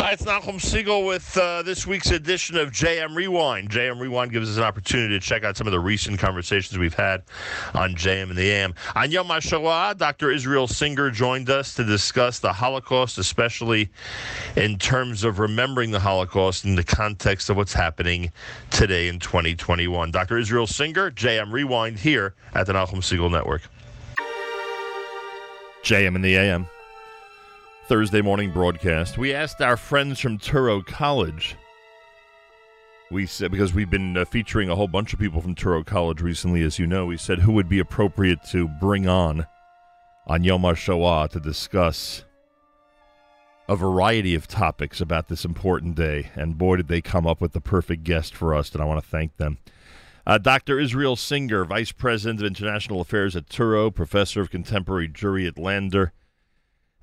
Hi, it's Nachum Segal with uh, this week's edition of JM Rewind. JM Rewind gives us an opportunity to check out some of the recent conversations we've had on JM and the AM. On Yom HaShoah, Dr. Israel Singer joined us to discuss the Holocaust, especially in terms of remembering the Holocaust in the context of what's happening today in 2021. Dr. Israel Singer, JM Rewind here at the Nachum Segal Network. JM and the AM. Thursday morning broadcast, we asked our friends from Touro College. We said because we've been uh, featuring a whole bunch of people from Touro College recently, as you know. We said who would be appropriate to bring on on Yom HaShoah to discuss a variety of topics about this important day. And boy, did they come up with the perfect guest for us, and I want to thank them. Uh, Dr. Israel Singer, Vice President of International Affairs at Touro, Professor of Contemporary Jewry at Lander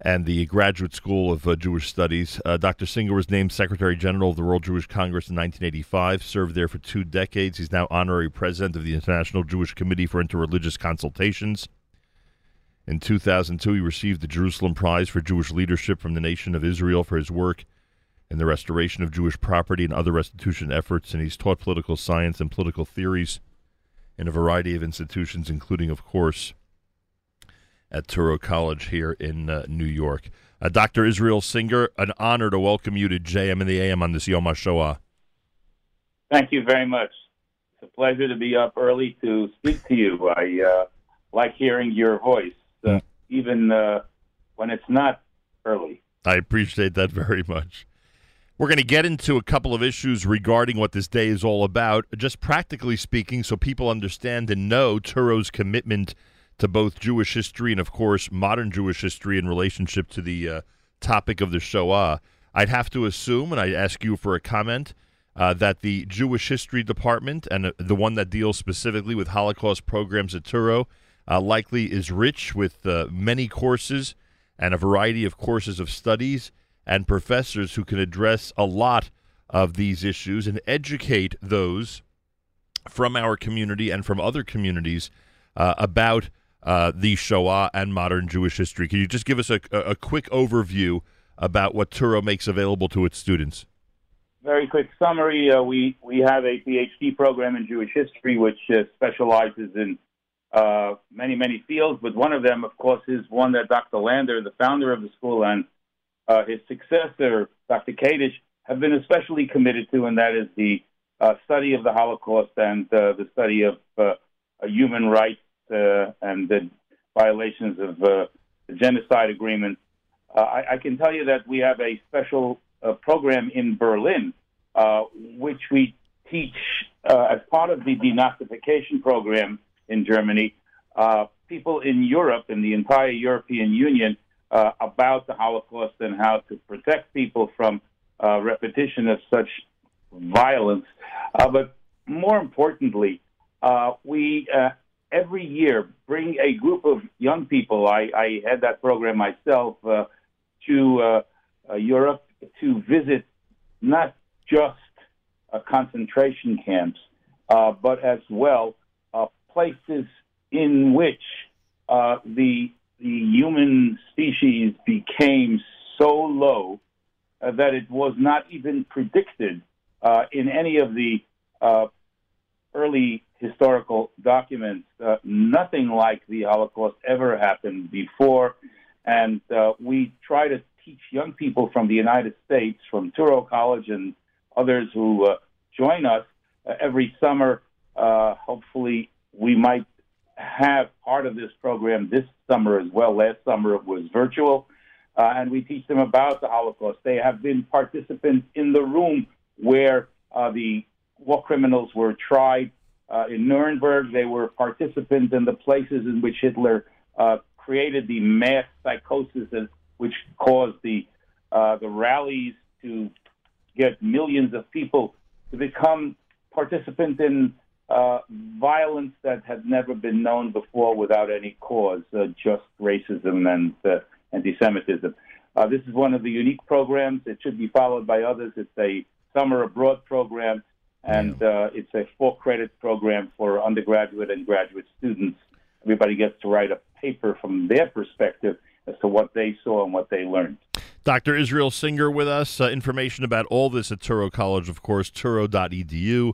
and the Graduate School of uh, Jewish Studies. Uh, Dr. Singer was named Secretary General of the World Jewish Congress in 1985, served there for two decades. He's now honorary president of the International Jewish Committee for Interreligious Consultations. In 2002, he received the Jerusalem Prize for Jewish Leadership from the Nation of Israel for his work in the restoration of Jewish property and other restitution efforts, and he's taught political science and political theories in a variety of institutions, including, of course, at Touro College here in uh, New York. Uh, Dr. Israel Singer, an honor to welcome you to JM and the AM on this Yom HaShoah. Thank you very much. It's a pleasure to be up early to speak to you. I uh, like hearing your voice, mm. even uh, when it's not early. I appreciate that very much. We're going to get into a couple of issues regarding what this day is all about, just practically speaking, so people understand and know Touro's commitment – to both Jewish history and, of course, modern Jewish history in relationship to the uh, topic of the Shoah. I'd have to assume, and I'd ask you for a comment, uh, that the Jewish History Department and uh, the one that deals specifically with Holocaust programs at Touro uh, likely is rich with uh, many courses and a variety of courses of studies and professors who can address a lot of these issues and educate those from our community and from other communities uh, about uh, the Shoah and modern Jewish history. Can you just give us a, a quick overview about what Touro makes available to its students? Very quick summary. Uh, we, we have a PhD program in Jewish history, which uh, specializes in uh, many, many fields, but one of them, of course, is one that Dr. Lander, the founder of the school, and uh, his successor, Dr. Kadish, have been especially committed to, and that is the study of the Holocaust and the study of human rights and the violations of uh, the genocide agreement. Uh, I, I, can tell you that we have a special program in Berlin, which we teach as part of the denazification program in Germany. people in Europe and the entire European Union uh, about the Holocaust and how to protect people from uh, repetition of such violence. Uh, but more importantly, we every year bring a group of young people. I, I had that program myself uh, to uh, uh, Europe to visit not just uh, concentration camps, uh, but as well uh, places in which the the human species became so low that it was not even predicted in any of the early historical documents. Uh, nothing like the Holocaust ever happened before. And uh, we try to teach young people from the United States, from Touro College and others who uh, join us uh, every summer. Uh, hopefully, we might have part of this program this summer as well. Last summer it was virtual. Uh, and we teach them about the Holocaust. They have been participants in the room where the war criminals were tried uh, in Nuremberg. They were participants in the places in which Hitler uh, created the mass psychosis, which caused the uh, the rallies to get millions of people to become participants in uh, violence that had never been known before without any cause, uh, just racism and uh, anti-Semitism. this is one of the unique programs. It should be followed by others. It's a summer abroad program and uh, it's a full credit program for undergraduate and graduate students. Everybody gets to write a paper from their perspective as to what they saw and what they learned. Dr. Israel Singer with us. Uh, information about all this at Touro College, of course, touro.edu.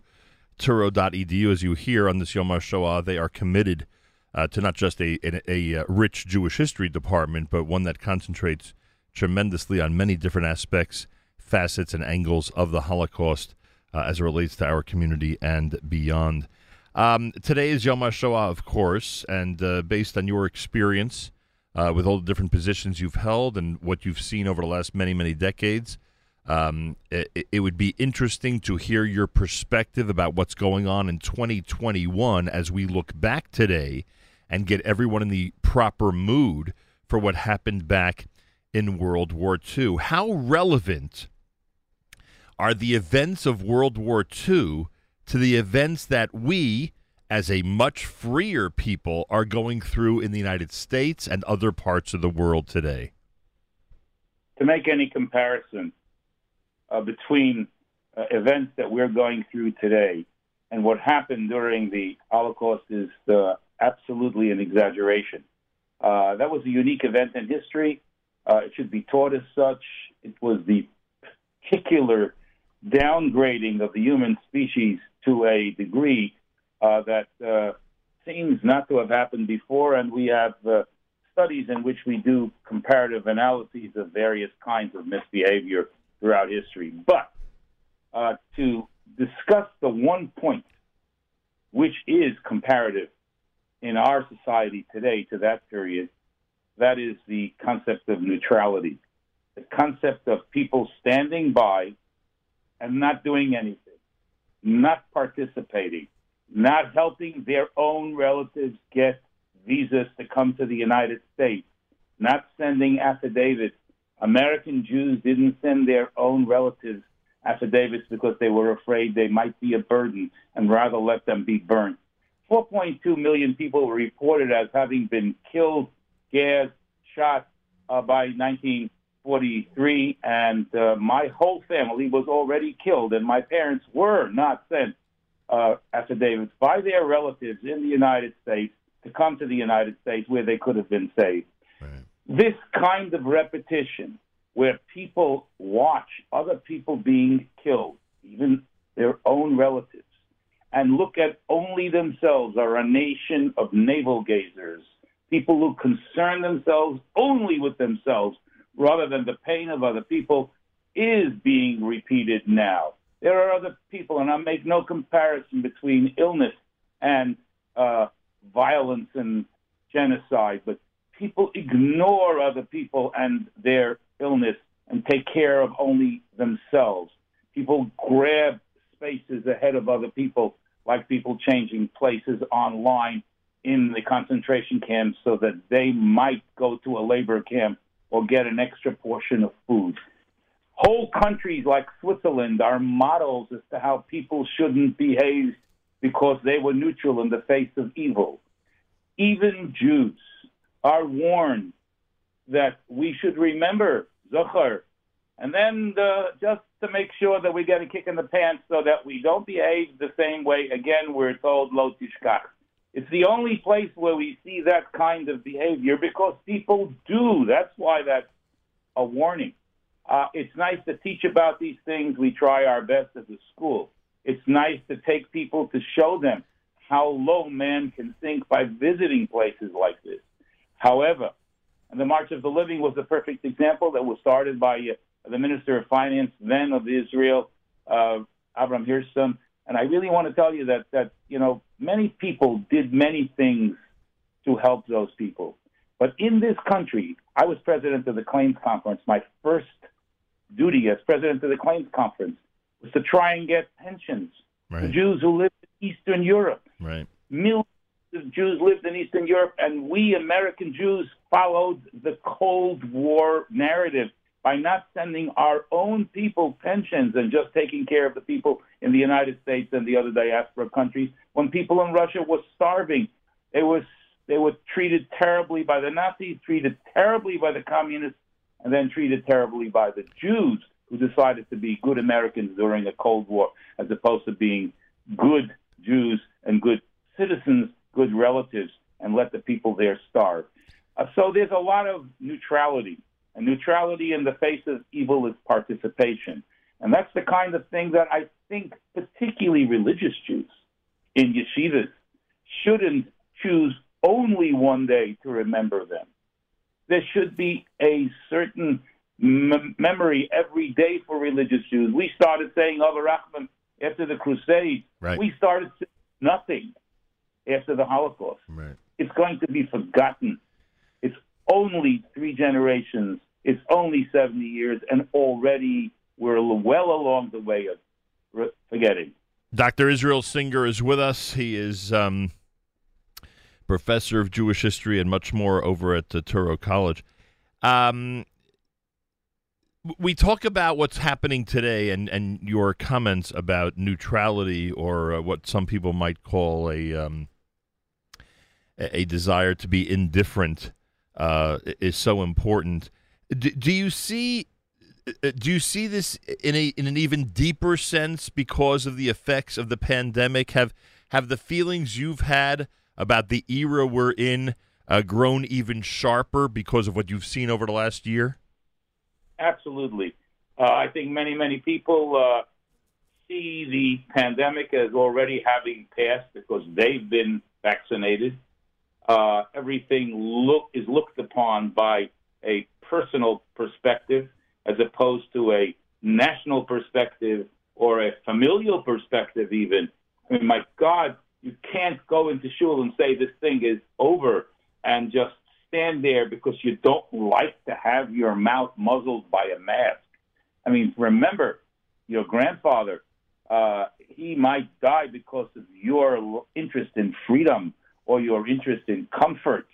Touro.edu, as you hear on this Yom HaShoah, they are committed uh, to not just a, a, a, uh, rich Jewish history department, but one that concentrates tremendously on many different aspects, facets, and angles of the Holocaust uh, as it relates to our community and beyond. Um, today is Yom HaShoah, of course, and uh, based on your experience, uh, with all the different positions you've held and what you've seen over the last many, many decades. Um, it, it, would be interesting to hear your perspective about what's going on in 2021 as we look back today and get everyone in the proper mood for what happened back in World War II. How relevant are the events of World War II to the events that we, as a much freer people are going through in the United States and other parts of the world today? To make any comparison uh, between uh, events that we're going through today and what happened during the Holocaust is uh, absolutely an exaggeration. Uh, that was a unique event in history. Uh, it should be taught as such. It was the particular downgrading of the human species to a degree uh, that uh, seems not to have happened before, and we have uh, studies in which we do comparative analyses of various kinds of misbehavior throughout history. But uh, to discuss the one point which is comparative in our society today to that period, that is the concept of neutrality, the concept of people standing by and not doing anything, not participating, not helping their own relatives get visas to come to the United States, not sending affidavits. American Jews didn't send their own relatives affidavits because they were afraid they might be a burden and rather let them be burnt. 4.2 million people were reported as having been killed, gassed, shot uh, by 1943, and uh, my whole family was already killed, and my parents were not sent uh, affidavits by their relatives in the United States to come to the United States where they could have been saved. Right. This kind of repetition, where people watch other people being killed, even their own relatives, and look at only themselves, are a nation of navel gazers, people who concern themselves only with themselves rather than the pain of other people, is being repeated now. There are other people, and I make no comparison between illness and uh, violence and genocide, but people ignore other people and their illness and take care of only themselves. People grab spaces ahead of other people, like people changing places online in the concentration camps so that they might go to a labor camp or get an extra portion of food. Whole countries like Switzerland are models as to how people shouldn't behave because they were neutral in the face of evil. Even Jews are warned that we should remember Zachor, and then uh, just to make sure that we get a kick in the pants so that we don't behave the same way again, we're told Lo Tishkach. It's the only place where we see that kind of behavior because people do. That's why that's a warning. Uh, it's nice to teach about these things. We try our best as a school. It's nice to take people to show them how low man can sink by visiting places like this. However, the March of the Living was a perfect example that was started by uh, the Minister of Finance then of Israel, uh, Avram Hirschson. And I really want to tell you that that you know many people did many things to help those people. But in this country, I was president of the Claims Conference. My first duty as president of the Claims Conference was to try and get pensions right. for Jews who lived in Eastern Europe. Right. Millions of Jews lived in Eastern Europe, and we American Jews followed the Cold War narrative by not sending our own people pensions and just taking care of the people in the United States and the other diaspora countries. When people in Russia were starving, they were they were treated terribly by the Nazis, treated terribly by the communists, and then treated terribly by the Jews who decided to be good Americans during the Cold War, as opposed to being good Jews and good citizens, good relatives, and let the people there starve. Uh, so there's a lot of neutrality And neutrality in the face of evil is participation. And that's the kind of thing that I think particularly religious Jews in yeshivas shouldn't choose only one day to remember them. There should be a certain m- memory every day for religious Jews. We started saying oh, Av Harachamim after the Crusades. Right. We started nothing after the Holocaust. Right. It's going to be forgotten. It's only three generations. It's only 70 years, and already we're well along the way of forgetting. Dr. Israel Singer is with us. He is um, professor of Jewish history and much more over at the Touro College. Um, we talk about what's happening today and, and your comments about neutrality or uh, what some people might call a um, a desire to be indifferent uh, is so important. Do, do you see uh, do you see this in a in an even deeper sense because of the effects of the pandemic? Have have the feelings you've had about the era we're in uh, grown even sharper because of what you've seen over the last year? Absolutely. Uh, I think many, many people uh, see the pandemic as already having passed because they've been vaccinated. Uh, everything look is looked upon by a personal perspective as opposed to a national perspective or a familial perspective, even. I mean, my God, you can't go into shul and say this thing is over and just stand there because you don't like to have your mouth muzzled by a mask. I mean, remember, your grandfather, uh, he might die because of your interest in freedom or your interest in comfort.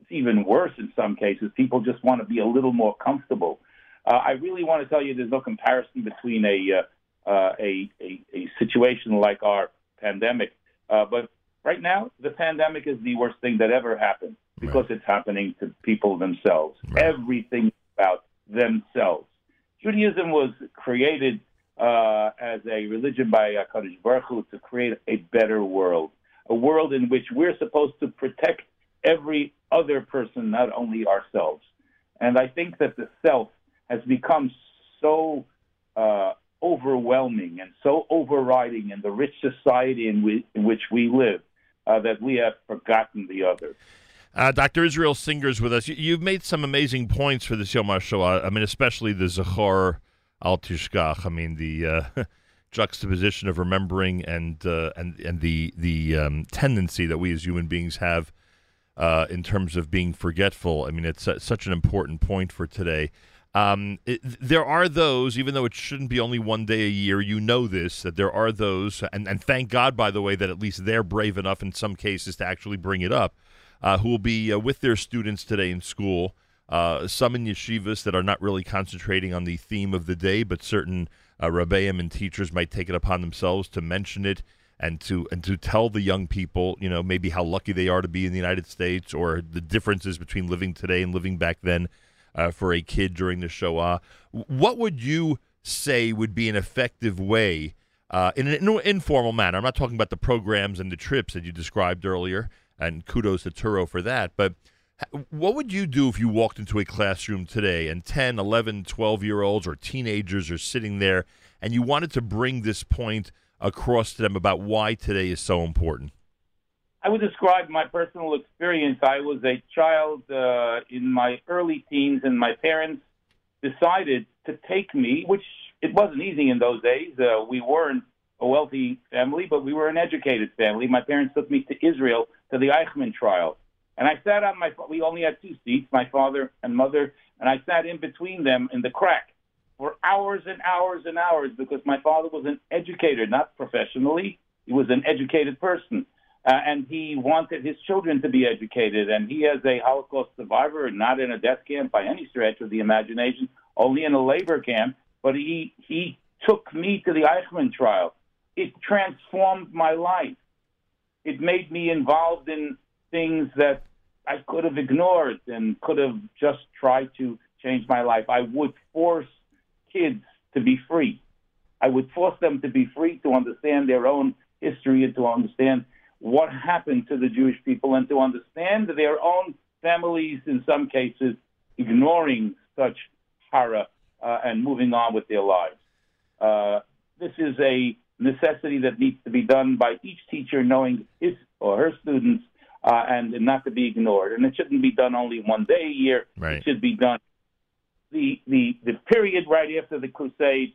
It's even worse in some cases. People just want to be a little more comfortable. Uh, I really want to tell you there's no comparison between a, uh, uh, a, a, a situation like our pandemic. Uh, but right now, the pandemic is the worst thing that ever happened because right. it's happening to people themselves. Right. Everything about themselves. Judaism was created uh, as a religion by uh, Kadosh Baruch Hu to create a better world, a world in which we're supposed to protect every other person, not only ourselves. And I think that the self has become so uh, overwhelming and so overriding in the rich society in, we, in which we live uh, that we have forgotten the other. Uh, Dr. Israel Singer's with us. You, have made some amazing points for this Yom HaShoah. I mean, especially the Zachor al Tishkach. I mean, the uh, juxtaposition of remembering and uh, and and the the um, tendency that we as human beings have uh, in terms of being forgetful. I mean, it's such an important point for today. Um, it, there are those, even though it shouldn't be only one day a year, you know this, that there are those, and, and thank God, by the way, that at least they're brave enough in some cases to actually bring it up uh, who will be uh, with their students today in school. Uh, some in yeshivas that are not really concentrating on the theme of the day, but certain uh, rabbeim and teachers might take it upon themselves to mention it and to and to tell the young people, you know, maybe how lucky they are to be in the United States or the differences between living today and living back then uh, for a kid during the Shoah. What would you say would be an effective way, uh, in an informal manner? I'm not talking about the programs and the trips that you described earlier and kudos to Touro for that. But what would you do if you walked into a classroom today and 10, 11, 12 year olds or teenagers are sitting there and you wanted to bring this point across to them about why today is so important? I would describe my personal experience. I was a child uh, in my early teens, and my parents decided to take me, which it wasn't easy in those days. Uh, we weren't a wealthy family, but we were an educated family. My parents took me to Israel to the Eichmann trial. And I sat on my, we only had two seats, my father and mother, and I sat in between them in the crack for hours and hours and hours because my father was an educator, not professionally. He was an educated person. Uh, and he wanted his children to be educated. And he, as a Holocaust survivor, not in a death camp by any stretch of the imagination, only in a labor camp, but he, he took me to the Eichmann trial it transformed my life. It made me involved in things that I could have ignored and could have just tried to change my life. I would force kids to be free. I would force them to be free to understand their own history and to understand what happened to the Jewish people and to understand their own families, in some cases, ignoring such horror uh, and moving on with their lives. Uh, this is a necessity that needs to be done by each teacher knowing his or her students uh, and not to be ignored. And it shouldn't be done only one day a year. Right. It should be done the, the, the period right after the Crusades,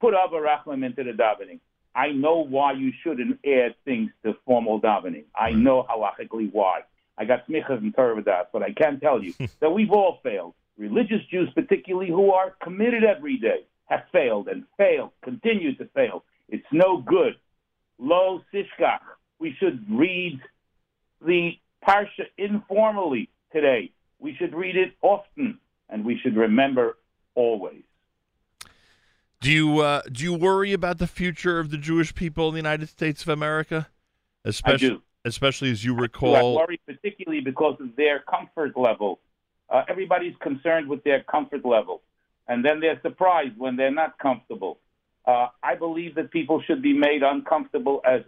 put Abba Rachman into the davening. I know why you shouldn't add things to formal davening. I know halachically why. I got smichas and Torah but I can tell you that we've all failed. Religious Jews, particularly, who are committed every day, have failed and failed, continue to fail. It's no good. Lo sishkach. We should read the parsha informally today. We should read it often, and we should remember always. Do you uh, do you worry about the future of the Jewish people in the United States of America, especially I do. especially as you recall? I recall? worry particularly because of their comfort level. Uh, everybody's concerned with their comfort level, and then they're surprised when they're not comfortable. Uh, I believe that people should be made uncomfortable as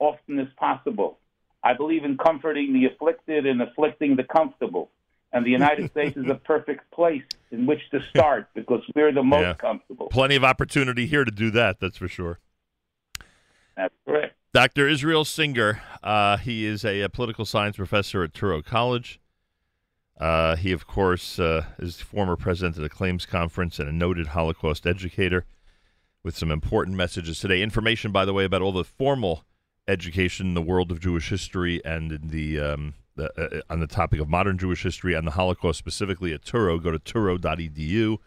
often as possible. I believe in comforting the afflicted and afflicting the comfortable. And the United States is a perfect place in which to start because we're the most Yeah. comfortable. Plenty of opportunity here to do that. That's for sure. That's correct. Dr. Israel Singer, uh, he is a, a political science professor at Touro College. Uh, he, of course, uh, is former president of the Claims Conference and a noted Holocaust educator with some important messages today. Information, by the way, about all the formal education in the world of Jewish history and in the, um, the uh, on the topic of modern Jewish history and the Holocaust specifically at Touro. Go to touro.edu.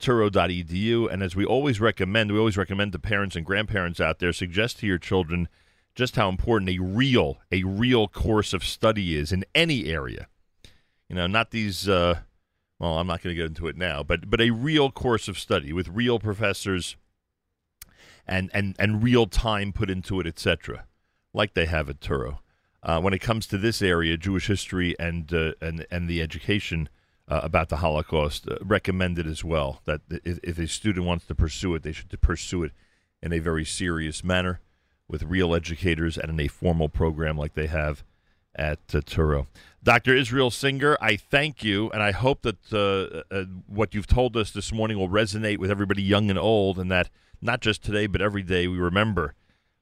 Touro.edu. And as we always recommend, we always recommend to parents and grandparents out there, suggest to your children just how important a real, a real course of study is in any area. You know, not these. Uh, well, I'm not going to get into it now, but but a real course of study with real professors and and and real time put into it, etc., like they have at Touro. Uh, when it comes to this area, Jewish history and uh, and and the education uh, about the Holocaust, uh, recommended as well. That if, if a student wants to pursue it, they should pursue it in a very serious manner with real educators and in a formal program like they have at uh, Touro. Dr. Israel Singer, I thank you, and I hope that uh, what you've told us this morning will resonate with everybody young and old, and that not just today, but every day we remember.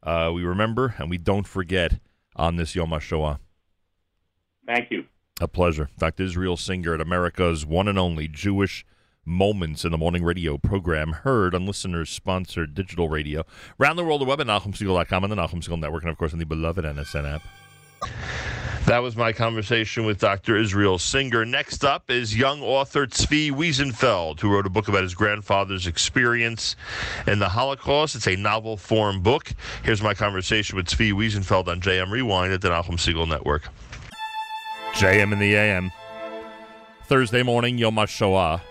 We remember and we don't forget on this Yom HaShoah. Thank you. A pleasure. Dr. Israel Singer at America's one and only Jewish Moments in the Morning radio program, heard on listeners sponsored digital radio. Around the world, the web at NachumSegal.com and the Nachum Segal Network, and of course on the beloved NSN app. That was my conversation with Dr. Israel Singer. Next up is young author Tzvi Wiesenfeld, who wrote a book about his grandfather's experience in the Holocaust. It's a novel form book. Here's my conversation with Tzvi Wiesenfeld on JM Rewind at the Nachum Segal Network. JM in the AM. Thursday morning, Yom HaShoah.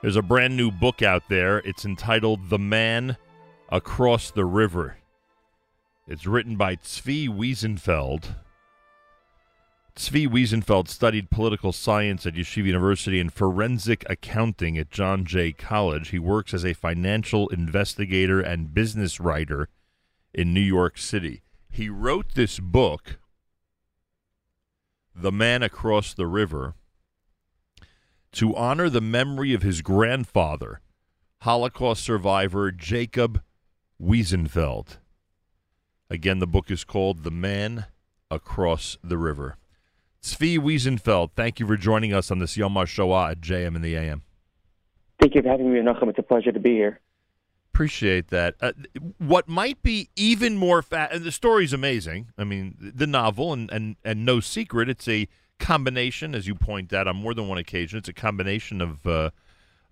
There's a brand new book out there. It's entitled The Man Across the River. It's written by Tzvi Wiesenfeld. Tzvi Wiesenfeld studied political science at Yeshiva University and forensic accounting at John Jay College. He works as a financial investigator and business writer in New York City. He wrote this book, The Man Across the River, to honor the memory of his grandfather, Holocaust survivor Jacob Wiesenfeld. Again, the book is called The Man Across the River. Tzvi Wiesenfeld, thank you for joining us on this Yom HaShoah at JM in the AM. Thank you for having me, Nachum. It's a pleasure to be here. Appreciate that. Uh, what might be even more fat, and the story's amazing. I mean, the novel and, and and no secret, it's a combination, as you point out on more than one occasion. It's a combination of uh,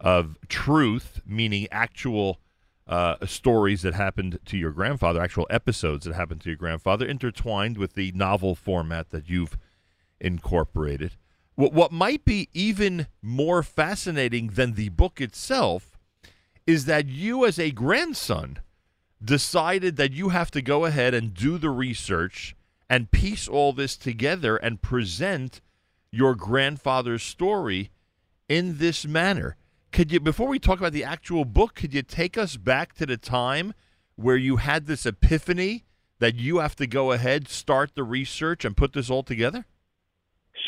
of truth, meaning actual uh, stories that happened to your grandfather, actual episodes that happened to your grandfather, intertwined with the novel format that you've incorporated. What what might be even more fascinating than the book itself is that you, as a grandson, decided that you have to go ahead and do the research and piece all this together and present your grandfather's story in this manner. Could you, before we talk about the actual book, could you take us back to the time where you had this epiphany that you have to go ahead, start the research, and put this all together?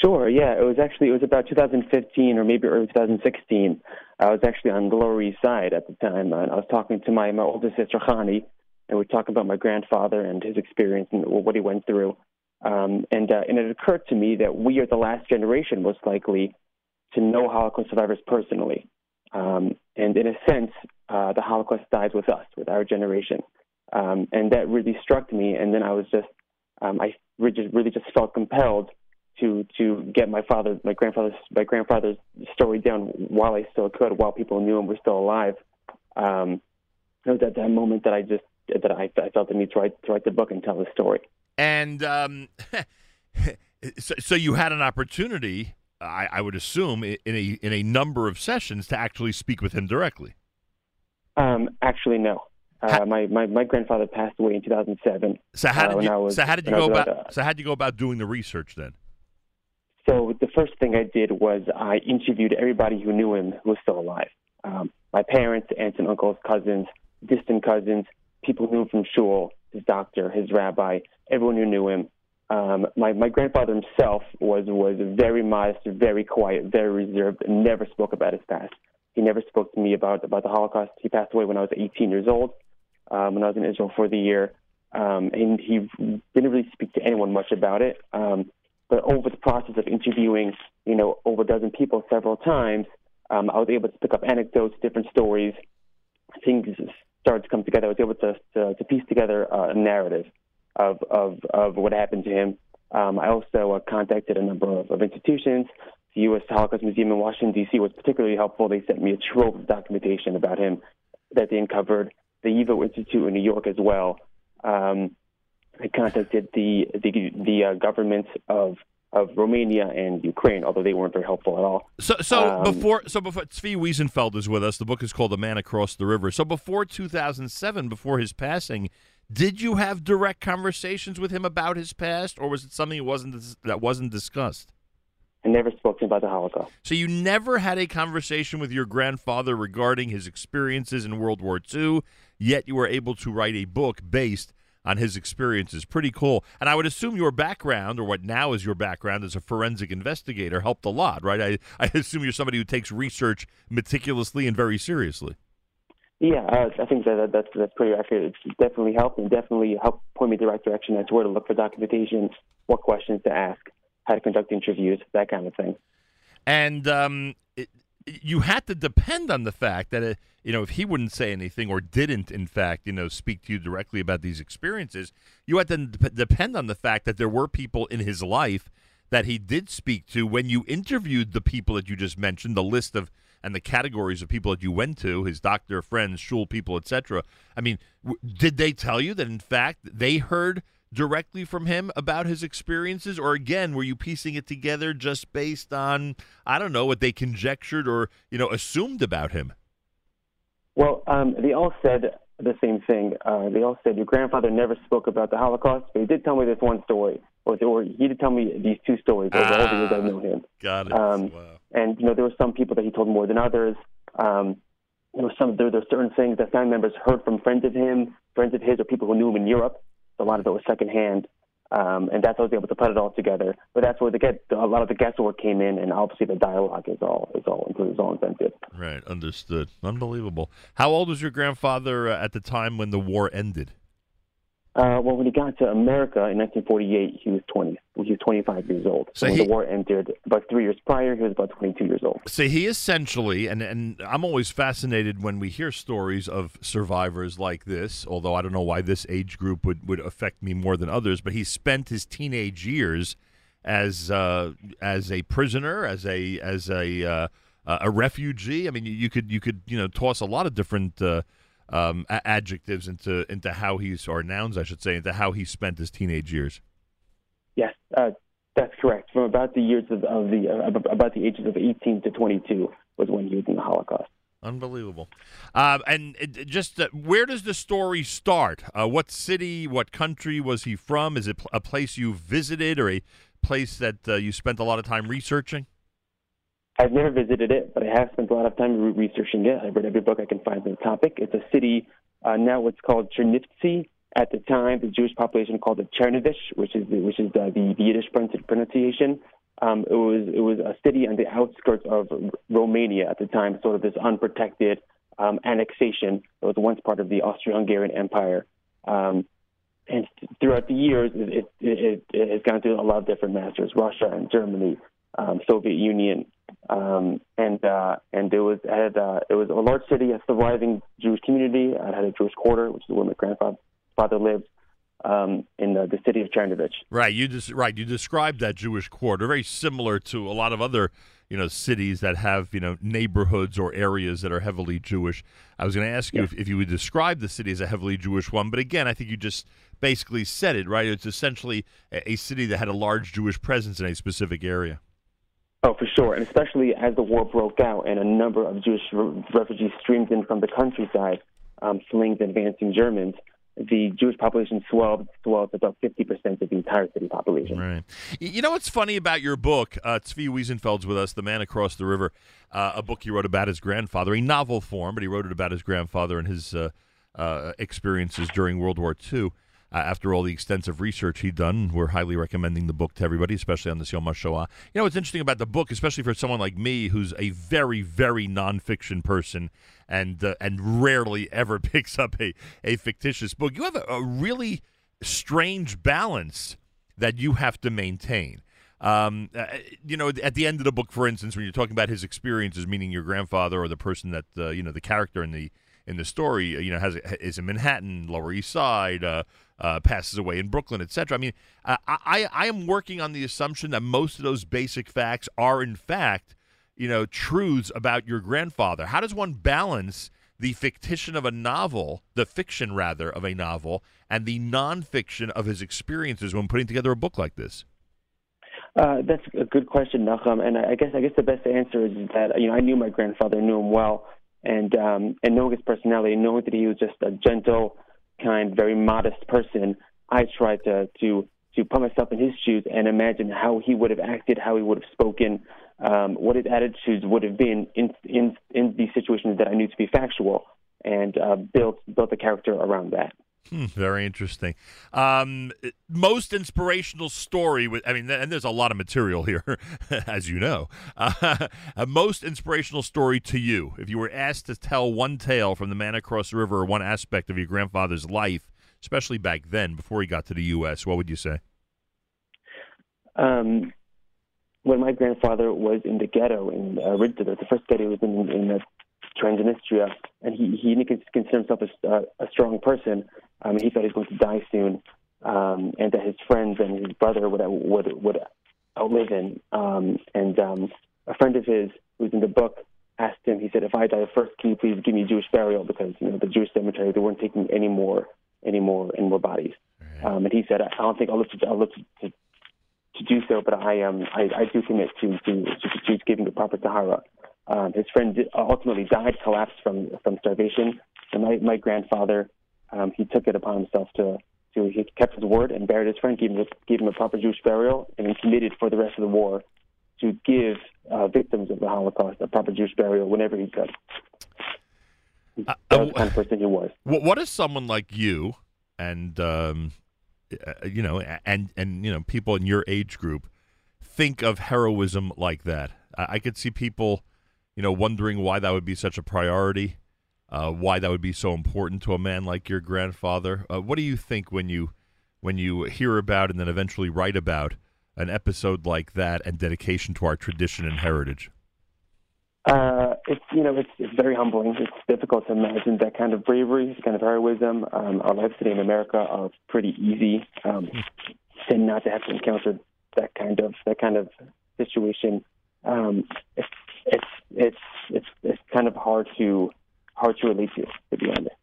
Sure. Yeah, it was actually it was about 2015 or maybe early 2016. I was actually on East Side at the time, and I was talking to my my older sister Khani, and we talking about my grandfather and his experience and what he went through. Um, and uh, and it occurred to me that we are the last generation, most likely, to know Holocaust survivors personally. Um, and in a sense, uh, the Holocaust dies with us, with our generation. Um, and that really struck me. And then I was just, um, I really just, really just felt compelled to to get my father, my grandfather's, my grandfather's story down while I still could, while people knew him were still alive. Um, it was at that moment that I just that I, I felt the need to write to write the book and tell the story. And um, so, so you had an opportunity, I, I, would assume, in a in a number of sessions to actually speak with him directly. Um, actually, no. Uh, my, my my grandfather passed away in 2007. So how did uh, you, was, so how did you go about uh, so how did you go about doing the research then? So the first thing I did was I interviewed everybody who knew him who was still alive. Um, my parents, aunts and uncles, cousins, distant cousins, people who knew him from shul, his doctor, his rabbi, everyone who knew him. Um, my my grandfather himself was was very modest, very quiet, very reserved, never spoke about his past. He never spoke to me about about the Holocaust. He passed away when I was 18 years old, um, when I was in Israel for the year, um, and he didn't really speak to anyone much about it. Um, but over the process of interviewing, you know, over a dozen people several times, um, I was able to pick up anecdotes, different stories, things started to come together. I was able to to, to piece together a narrative of of, of what happened to him. Um, I also uh, contacted a number of, of institutions. The U.S. Holocaust Museum in Washington D.C. was particularly helpful. They sent me a trove of documentation about him that they uncovered. The YIVO Institute in New York as well. Um, I contacted the the, the uh, governments of of Romania and Ukraine, although they weren't very helpful at all. So, so um, before, so before Tzvi Wiesenfeld is with us. The book is called "The Man Across the River." So, before 2007, before his passing, did you have direct conversations with him about his past, or was it something that wasn't that wasn't discussed? I never spoke to him about the Holocaust. So you never had a conversation with your grandfather regarding his experiences in World War II, yet you were able to write a book based on his experiences. Pretty cool. And I would assume your background, or what now is your background as a forensic investigator, helped a lot, right? I, I assume you're somebody who takes research meticulously and very seriously. Yeah, uh, I think that that's that's pretty accurate. It's definitely helped and definitely helped point me the right direction as to where to look for documentation, what questions to ask, how to conduct interviews, that kind of thing. And um, it, you had to depend on the fact that, uh, you know, if he wouldn't say anything or didn't, in fact, you know, speak to you directly about these experiences, you had to depend on the fact that there were people in his life that he did speak to when you interviewed the people that you just mentioned, the list of and the categories of people that you went to, his doctor, friends, shul people, etc. I mean, w- did they tell you that in fact they heard directly from him about his experiences? Or again were you piecing it together just based on i don't know what they conjectured or you know assumed about him? Well um, they all said the same thing. Uh, they all said your grandfather never spoke about the holocaust but he did tell me this one story or, or he did tell me these two stories over all the years i've known him got it um, wow. and you know there were some people that he told more than others um, there were some there, there were certain things that family members heard from friends of him friends of his or people who knew him in europe a lot of it was secondhand. Um, and that's how I was able to put it all together. But that's where the get a lot of the guesswork came in, and obviously the dialogue is all is all is all invented. Right, understood. Unbelievable. How old was your grandfather uh, at the time when the war ended? Uh, well, when he got to America in 1948, he was 20. He was 25 years old. So when he, the war ended, about three years prior, he was about 22 years old. So he essentially, and and I'm always fascinated when we hear stories of survivors like this. Although I don't know why this age group would would affect me more than others, but he spent his teenage years as uh, as a prisoner, as a as a uh, a refugee. I mean, you, you, could you could you know toss a lot of different. Uh, um, adjectives into into how he's or nouns, I should say, into how he spent his teenage years. Yes, uh, that's correct. From about the years of, of the uh, about the ages of 18 to 22 was when he was in the Holocaust. Unbelievable. Uh, and it, just uh, where does the story start? Uh, what city, what country was he from? Is it a place you visited or a place that uh, you spent a lot of time researching? I've never visited it, but I have spent a lot of time researching it. I've read every book I can find on the topic. It's a city uh, now. what's called Chernivtsi. At the time, the Jewish population called it Chernivish, which is the, which is the, the, Yiddish pronunciation. Um, it was it was a city on the outskirts of Romania at the time, sort of this unprotected um, annexation that was once part of the Austro-Hungarian Empire. Um, and throughout the years, it, it, it, it, has gone through a lot of different masters: Russia and Germany, um, Soviet Union, um, and uh, and it was had uh, it was a large city, a thriving Jewish community. It had a Jewish quarter, which is where my grandfather lived. Um, in the, the, city of Chernovich. Right, you just right. You described that Jewish quarter, very similar to a lot of other you know cities that have you know neighborhoods or areas that are heavily Jewish. I was going to ask you yeah. if, if you would describe the city as a heavily Jewish one, but again, I think you just basically said it right. It's essentially a, a city that had a large Jewish presence in a specific area. Oh, for sure, and especially as the war broke out and a number of Jewish re- refugees streamed in from the countryside, um, fleeing the advancing Germans the Jewish population swelled, swelled to about 50% of the entire city population. Right. You know what's funny about your book? Uh, Tzvi Wiesenfeld's with us, The Man Across the River, uh, a book he wrote about his grandfather, a novel form, but he wrote it about his grandfather and his uh, uh experiences during World War II. Uh, after all the extensive research he'd done, we're highly recommending the book to everybody, especially on the Yom HaShoah. You know what's interesting about the book, especially for someone like me, who's a very, very nonfiction person, and uh, and rarely ever picks up a, a fictitious book. You have a, a really strange balance that you have to maintain. Um, uh, you know, at the end of the book, for instance, when you're talking about his experiences, meaning your grandfather or the person that uh, you know the character in the in the story, uh, you know, has is in Manhattan, Lower East Side, uh, uh, passes away in Brooklyn, etc. I mean, I I am working on the assumption that most of those basic facts are in fact you know, truths about your grandfather. How does one balance the fictition of a novel, the fiction rather of a novel, and the nonfiction of his experiences when putting together a book like this? Uh, that's a good question, Nachum. And I guess I guess the best answer is that you know I knew my grandfather, knew him well, and um, and knowing his personality, knowing that he was just a gentle, kind, very modest person, I tried to to to put myself in his shoes and imagine how he would have acted, how he would have spoken, um, what his attitudes would have been in in in these situations that I knew to be factual, and uh, built built a character around that. Hmm, very interesting. Um, most inspirational story. With, I mean, and there's a lot of material here, as you know. Uh, most inspirational story to you, if you were asked to tell one tale from the man across the river or one aspect of your grandfather's life, especially back then, before he got to the U.S., what would you say? Um, when my grandfather was in the ghetto in uh, the first ghetto was in, in Transnistria, and he he considered himself a, uh, a strong person. Um, he thought he was going to die soon, um, and that his friends and his brother would would would outlive him. Um, and um, a friend of his who's in the book asked him. He said, "If I die first, can you please give me Jewish burial because you know the Jewish cemetery they weren't taking any more any more any more bodies." Right. Um, and he said, "I don't think I'll look to, I'll look to, to do so, but I um I, I do commit to to, to, to giving the proper tahara. Um, his friend did, ultimately died, collapsed from from starvation. And my my grandfather, um, he took it upon himself to to he kept his word and buried his friend, gave him a, gave him a proper Jewish burial, and then committed for the rest of the war to give uh, victims of the Holocaust a proper Jewish burial whenever he could. Uh, that was the kind of person he was. What is someone like you and um, uh, you know, and and you know, people in your age group think of heroism like that. I, I could see people, you know, wondering why that would be such a priority, uh, why that would be so important to a man like your grandfather. Uh, what do you think when you when you hear about and then eventually write about an episode like that and dedication to our tradition and heritage? Uh, it's you know it's, it's very humbling. It's difficult to imagine that kind of bravery, that kind of heroism. Um, our lives today in America are pretty easy, um, and not to have to encounter that kind of that kind of situation, um, it's, it's it's it's it's kind of hard to hard to relate to, to be honest.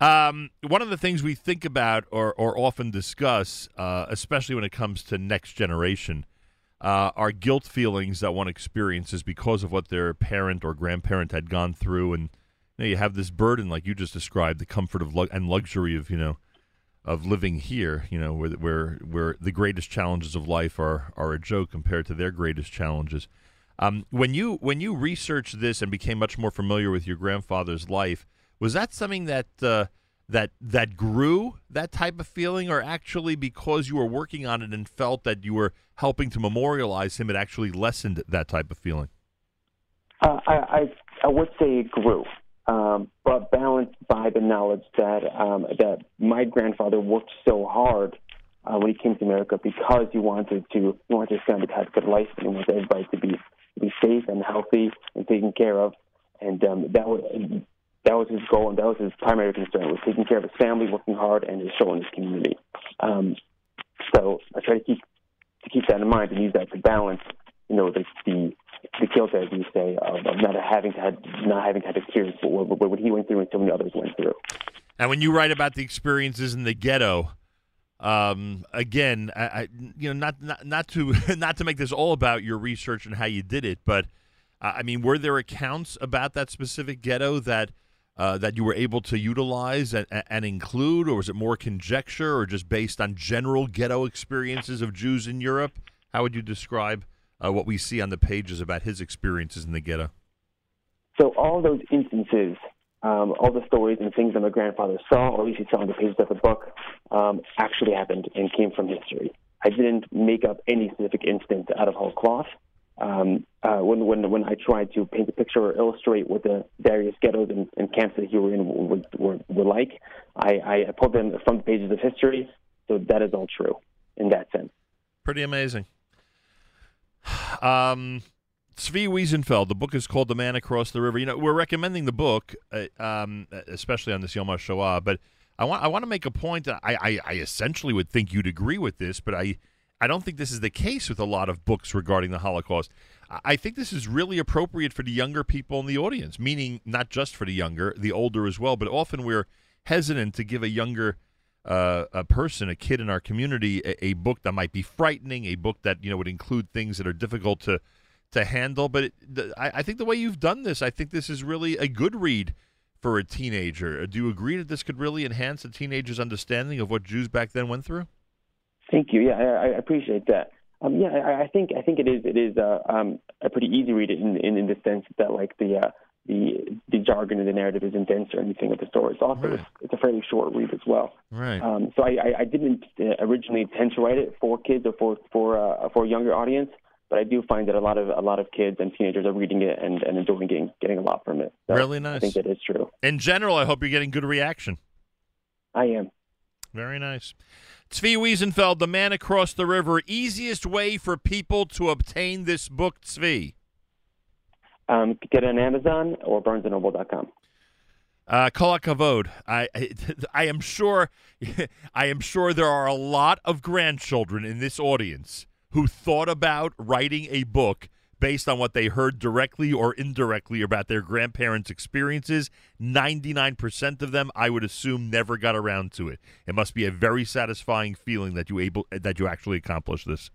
Um, one of the things we think about or, or often discuss, uh, especially when it comes to next generation, uh, are guilt feelings that one experiences because of what their parent or grandparent had gone through, and you, know, you have this burden, like you just described, the comfort of lu- and luxury of you know of living here, you know, where where where the greatest challenges of life are are a joke compared to their greatest challenges. Um, when you when you researched this and became much more familiar with your grandfather's life, was that something that uh, that that grew that type of feeling, or actually because you were working on it and felt that you were helping to memorialize him, it actually lessened that type of feeling? Uh, I, I I would say it grew, um, but balanced by the knowledge that um, that my grandfather worked so hard uh, when he came to America because he wanted to he wanted his family to have a good life and he wanted everybody to be be safe and healthy and taken care of, and um, that was that was his goal and that was his primary concern was taking care of his family, working hard, and just showing his community. Um, so I try to keep to keep that in mind and use that to balance, you know, the the, the guilt, as you say, of, of not having to have, not having had experience what, what, what he went through and so many others went through. And when you write about the experiences in the ghetto, um, again, I, I, you know, not, not not to not to make this all about your research and how you did it, but uh, I mean, were there accounts about that specific ghetto that uh, that you were able to utilize and, and, include, or was it more conjecture, or just based on general ghetto experiences of Jews in Europe? How would you describe uh, what we see on the pages about his experiences in the ghetto? So all those instances, um, all the stories and things that my grandfather saw, or at least he saw on the pages of the book, um, actually happened and came from history. I didn't make up any specific instance out of whole cloth um, uh, when when when I tried to paint a picture or illustrate what the various ghettos and, and camps that he were in were, were, were like, I, I pulled them from the pages of history. So that is all true in that sense. Pretty amazing. Um, Zvi Wiesenfeld. The book is called "The Man Across the River." You know, we're recommending the book, uh, um, especially on this Yom HaShoah. But I want I want to make a point that I, I, I essentially would think you'd agree with this, but I I don't think this is the case with a lot of books regarding the Holocaust. I think this is really appropriate for the younger people in the audience, meaning not just for the younger, the older as well, but often we're hesitant to give a younger uh, a person, a kid in our community, a, a, book that might be frightening, a book that you know would include things that are difficult to to handle. But it, the, I, I, think the way you've done this, I think this is really a good read for a teenager. Do you agree that this could really enhance a teenager's understanding of what Jews back then went through? Thank you. Yeah, I, I appreciate that. Um, yeah, I, I, think I think it is it is uh, um, a pretty easy read in, in in the sense that like the uh, the the jargon of the narrative isn't dense or anything of the sort. It's also right. it's, a fairly short read as well. Right. Um, so I, I, I didn't uh, originally intend to write it for kids or for for uh, for a younger audience, but I do find that a lot of a lot of kids and teenagers are reading it and, and enjoying getting getting a lot from it. So really nice. I think that is true. In general, I hope you're getting good reaction. I am. Very nice. Zvi Wiesenfeld, The Man Across the River. Easiest way for people to obtain this book, Zvi? Um, get it on Amazon or BarnesandNoble.com. Uh, Kavod. I, I, I am sure, I am sure there are a lot of grandchildren in this audience who thought about writing a book based on what they heard directly or indirectly about their grandparents' experiences. 99% of them, I would assume, never got around to it. It must be a very satisfying feeling that you able that you actually accomplished this.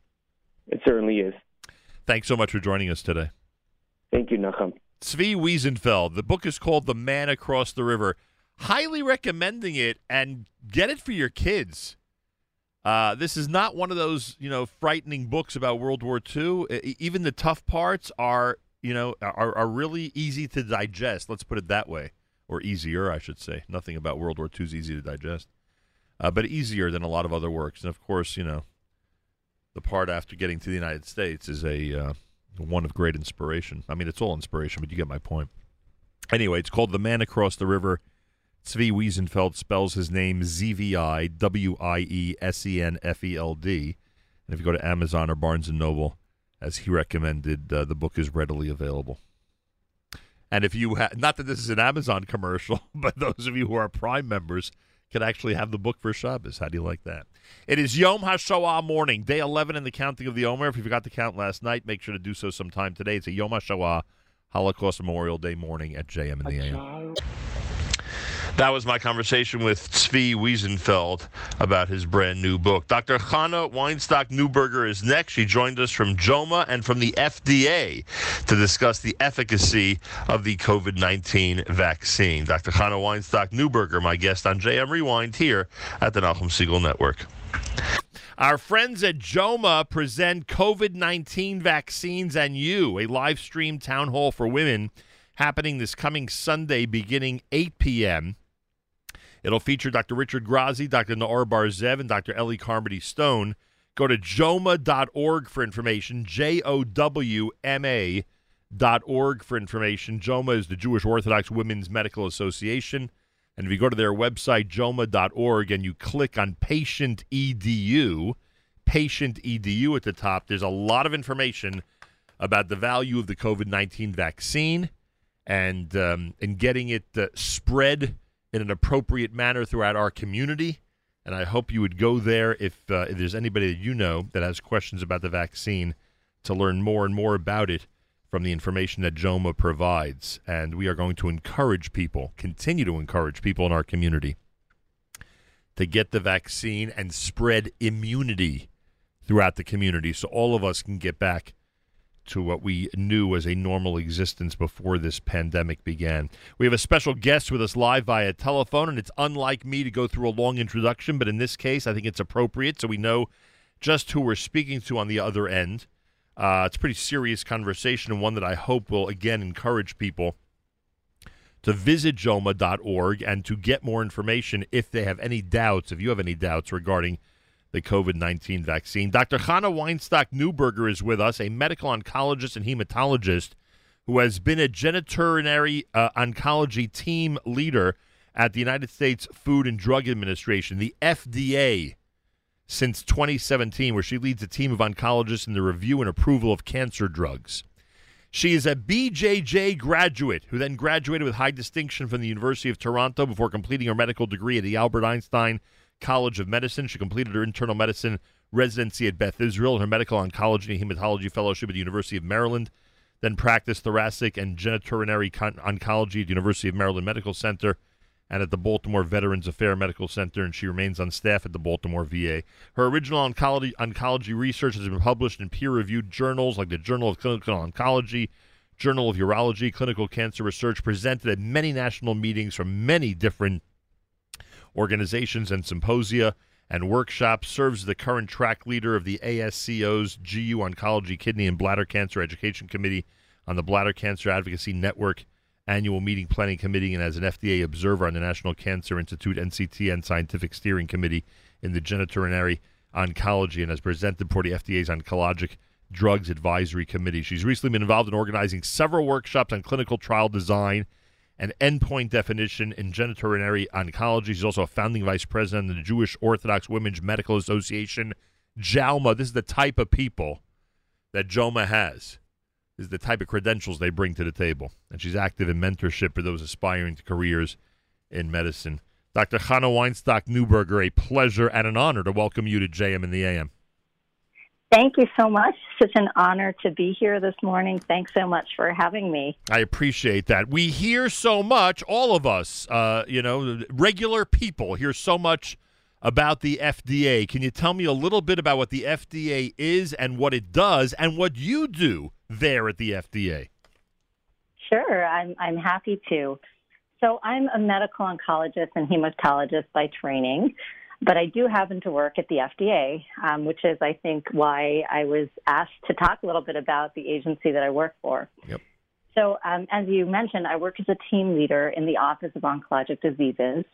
It certainly is. Thanks so much for joining us today. Thank you, Nachum. Zvi Wiesenfeld. The book is called The Man Across the River. Highly recommending it and get it for your kids. Uh, this is not one of those, you know, frightening books about World War II. Even the tough parts are, you know, are, are really easy to digest. Let's put it that way, or easier, I should say. Nothing about World War II is easy to digest, uh, but easier than a lot of other works. And of course, you know, the part after getting to the United States is a uh, one of great inspiration. I mean, it's all inspiration, but you get my point. Anyway, it's called The Man Across the River Zvi Wiesenfeld spells his name Z V I W I E S E N F E L D. And if you go to Amazon or Barnes and Noble, as he recommended, uh, the book is readily available. And if you ha- not that this is an Amazon commercial, but those of you who are Prime members can actually have the book for Shabbos. How do you like that? It is Yom HaShoah morning, day 11 in the counting of the Omer. If you forgot to count last night, make sure to do so sometime today. It's a Yom HaShoah Holocaust Memorial Day morning at JM in the AM. That was my conversation with Zvi Wiesenfeld about his brand new book. Dr. Chana Weinstock Neuberger is next. She joined us from JOWMA and from the FDA to discuss the efficacy of the COVID 19 vaccine. Dr. Chana Weinstock Neuberger, my guest on JM Rewind here at the Nachum Segal Network. Our friends at JOWMA present COVID 19 Vaccines and You, a live stream town hall for women happening this coming Sunday beginning 8 p.m It'll feature Dr. Richard Grazi, Dr. Naor Bar-Zeev, and Dr. Ellie Carmody Stone. Go to jowma.org for information, J O W M A dot org for information. JOWMA is the Jewish Orthodox Women's Medical Association. And if you go to their website, jowma.org, and you click on patient edu, patient edu at the top, there's a lot of information about the value of the COVID 19 vaccine and, um, and getting it uh, spread in an appropriate manner throughout our community. And I hope you would go there if, uh, if there's anybody that you know that has questions about the vaccine to learn more and more about it from the information that JOWMA provides. And we are going to encourage people, continue to encourage people in our community to get the vaccine and spread immunity throughout the community so all of us can get back to what we knew as a normal existence before this pandemic began. We have a special guest with us live via telephone, and it's unlike me to go through a long introduction, but in this case, I think it's appropriate so we know just who we're speaking to on the other end. Uh, it's a pretty serious conversation and one that I hope will again encourage people to visit jowma.org and to get more information if they have any doubts, if you have any doubts regarding the COVID 19 vaccine. Dr. Chana Weinstock Newberger is with us, a medical oncologist and hematologist who has been a genitourinary uh, oncology team leader at the United States Food and Drug Administration, the FDA since 2017, where she leads a team of oncologists in the review and approval of cancer drugs. She is a BJJ graduate who then graduated with high distinction from the University of Toronto before completing her medical degree at the Albert Einstein College of Medicine. She completed her internal medicine residency at Beth Israel and her medical oncology and hematology fellowship at the University of Maryland. Then practiced thoracic and genitourinary oncology at the University of Maryland Medical Center and at the Baltimore Veterans Affairs Medical Center, and she remains on staff at the Baltimore VA. Her original oncology, oncology research has been published in peer reviewed journals like the Journal of Clinical Oncology, Journal of Urology, Clinical Cancer Research, presented at many national meetings from many different organizations and symposia and workshops, serves the current track leader of the ASCO's GU Oncology, Kidney, and Bladder Cancer Education Committee on the Bladder Cancer Advocacy Network annual meeting planning committee and as an FDA observer on the National Cancer Institute NCTN Scientific Steering Committee in the Genitourinary Oncology and has presented for the FDA's Oncologic Drugs Advisory Committee. She's recently been involved in organizing several workshops on clinical trial design and endpoint definition in genitourinary oncology. She's also a founding vice president of the Jewish Orthodox Women's Medical Association, JOWMA. This is the type of people that JOWMA has is the type of credentials they bring to the table. And she's active in mentorship for those aspiring to careers in medicine. Dr. Chana Weinstock Newberger, a pleasure and an honor to welcome you to JM in the AM. Thank you so much. Such an honor to be here this morning. Thanks so much for having me. I appreciate that. We hear so much, all of us, uh, you know, regular people hear so much about the FDA. Can you tell me a little bit about what the FDA is and what it does and what you do there at the FDA? Sure, I'm, I'm happy to. So, I'm a medical oncologist and hematologist by training, but I do happen to work at the FDA, um, which is, I think, why I was asked to talk a little bit about the agency that I work for. Yep. So, um, as you mentioned, I work as a team leader in the Office of Oncologic Diseases.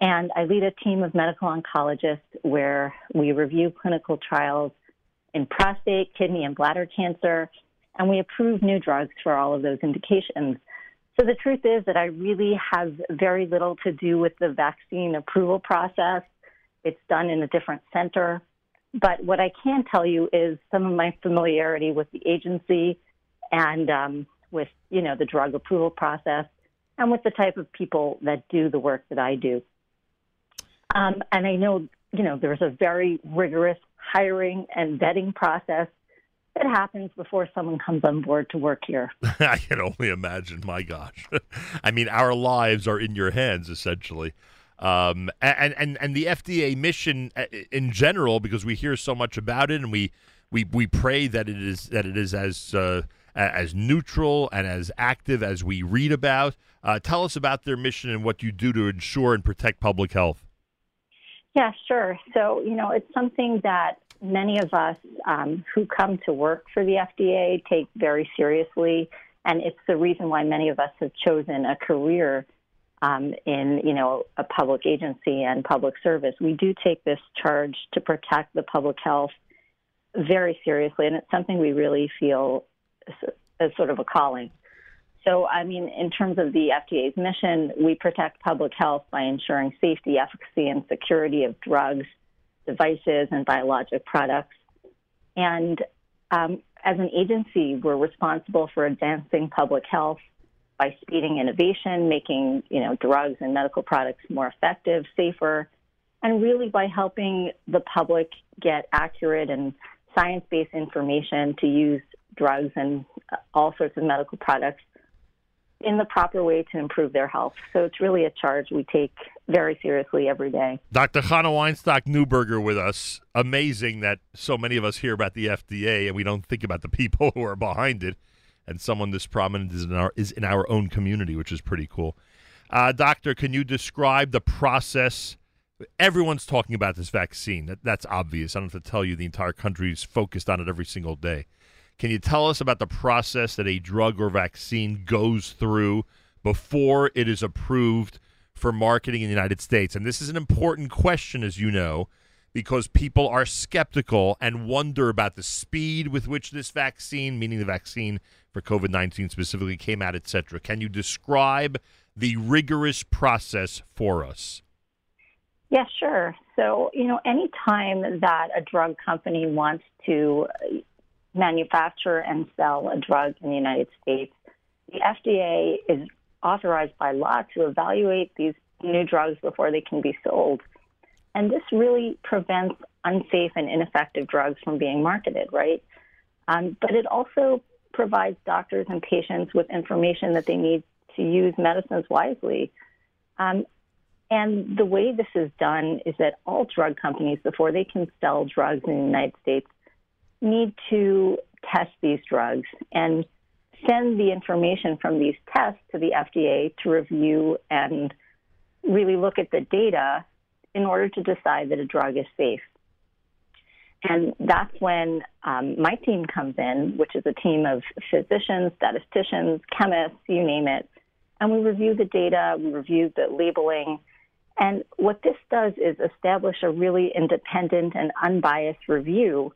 And I lead a team of medical oncologists where we review clinical trials in prostate, kidney, and bladder cancer, and we approve new drugs for all of those indications. So the truth is that I really have very little to do with the vaccine approval process. It's done in a different center. But what I can tell you is some of my familiarity with the agency and um, with, you know, the drug approval process and with the type of people that do the work that I do. Um, and I know, you know, there's a very rigorous hiring and vetting process that happens before someone comes on board to work here. I can only imagine. My gosh, I mean, our lives are in your hands essentially. Um, and, and and the FDA mission uh, in general, because we hear so much about it, and we we, we pray that it is that it is as uh, as neutral and as active as we read about. Uh, tell us about their mission and what you do to ensure and protect public health. Yeah, sure. So, you know, it's something that many of us um, who come to work for the FDA take very seriously. And it's the reason why many of us have chosen a career um, in you know a public agency and public service, we do take this charge to protect the public health very seriously, and it's something we really feel as sort of a calling. So, I mean, in terms of the FDA's mission, we protect public health by ensuring safety, efficacy, and security of drugs, devices, and biologic products. And um, as an agency, we're responsible for advancing public health by speeding innovation, making you know drugs and medical products more effective, safer, and really by helping the public get accurate and science-based information to use drugs and uh, all sorts of medical products in the proper way to improve their health. So it's really a charge we take very seriously every day. Dr. Chana Weinstock Neuberger with us. Amazing that so many of us hear about the FDA and we don't think about the people who are behind it. And someone this prominent is in our is in our own community, which is pretty cool. Uh, doctor, can you describe the process? Everyone's talking about this vaccine. That, that's obvious. I don't have to tell you. The entire country is focused on it every single day. Can you tell us about the process that a drug or vaccine goes through before it is approved for marketing in the United States? And this is an important question, as you know, because people are skeptical and wonder about the speed with which this vaccine, meaning the vaccine for COVID 19 specifically, came out, etc. Can you describe the rigorous process for us? Yeah, sure. So, you know, anytime that a drug company wants to manufacture and sell a drug in the United States, the FDA is authorized by law to evaluate these new drugs before they can be sold. And this really prevents unsafe and ineffective drugs from being marketed, right? Um, but it also provides doctors and patients with information that they need to use medicines wisely. Um, and the way this is done is that all drug companies, before they can sell drugs in the United States, need to test these drugs and send the information from these tests to the FDA to review and really look at the data in order to decide that a drug is safe. And that's when um, my team comes in, which is a team of physicians, statisticians, chemists, you name it. And we review the data, we review the labeling. And what this does is establish a really independent and unbiased review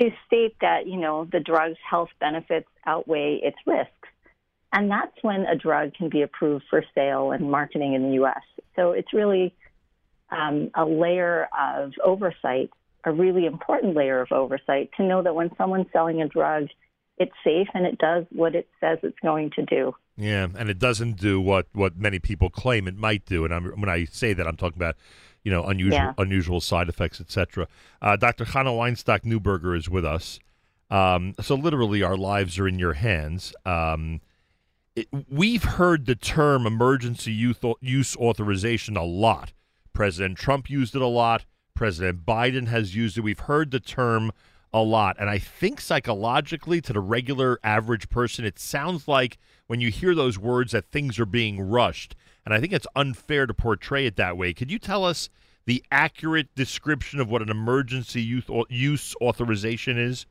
to state that, you know, the drug's health benefits outweigh its risks. And that's when a drug can be approved for sale and marketing in the U.S. So it's really um, a layer of oversight, a really important layer of oversight to know that when someone's selling a drug, it's safe and it does what it says it's going to do. Yeah, and it doesn't do what, what many people claim it might do. And I'm, when I say that, I'm talking about you know, unusual yeah. unusual side effects, etc. Uh, Dr. Chana Weinstock Neuberger is with us. Um, so literally, our lives are in your hands. Um, it, we've heard the term emergency use authorization a lot. President Trump used it a lot. President Biden has used it. We've heard the term a lot. And I think psychologically, to the regular average person, it sounds like when you hear those words that things are being rushed. And I think it's unfair to portray it that way. Could you tell us the accurate description of what an emergency use, use authorization is?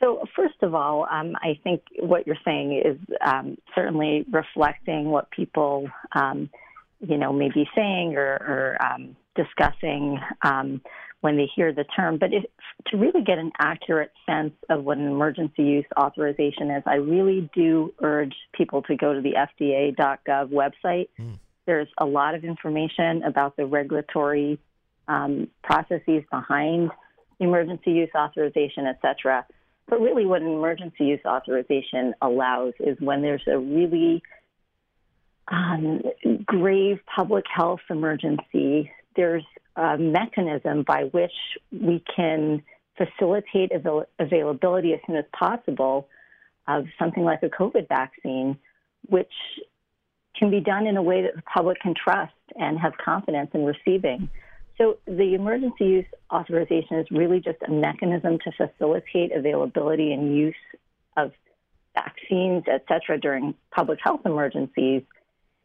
So, first of all, um, I think what you're saying is um, certainly reflecting what people, um, you know, may be saying or, or um, discussing um, when they hear the term. But if, to really get an accurate sense of what an emergency use authorization is, I really do urge people to go to the FDA.gov website. Mm. There's a lot of information about the regulatory um, processes behind emergency use authorization, et cetera. But really, what an emergency use authorization allows is when there's a really um, grave public health emergency, there's a mechanism by which we can facilitate avail- availability as soon as possible of something like a COVID vaccine, which can be done in a way that the public can trust and have confidence in receiving. So the emergency use authorization is really just a mechanism to facilitate availability and use of vaccines, et cetera, during public health emergencies.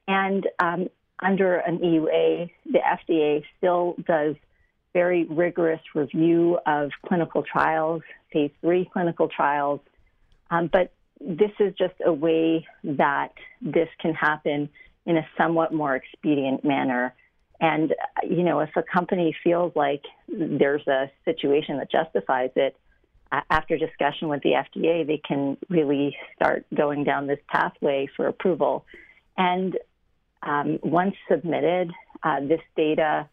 And um, under an EUA, the FDA still does very rigorous review of clinical trials, phase three clinical trials. Um, but this is just a way that this can happen in a somewhat more expedient manner. And, you know, if a company feels like there's a situation that justifies it, after discussion with the FDA, they can really start going down this pathway for approval. And um, once submitted, uh, this data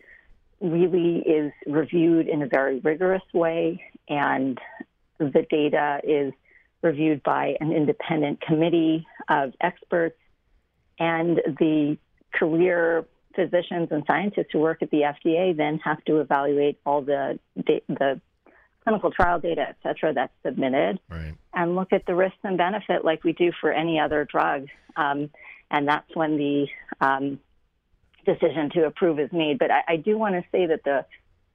really is reviewed in a very rigorous way, and the data is reviewed by an independent committee of experts, and the career physicians and scientists who work at the FDA then have to evaluate all the the clinical trial data, et cetera, that's submitted, right. and look at the risks and benefit like we do for any other drug. Um, and that's when the um, decision to approve is made. But I, I do want to say that the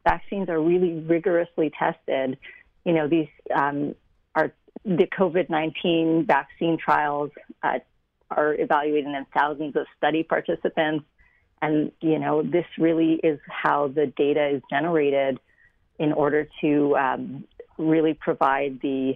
vaccines are really rigorously tested. You know, these um, are the COVID 19 vaccine trials uh, are evaluated in thousands of study participants. And, you know, this really is how the data is generated in order to um, really provide the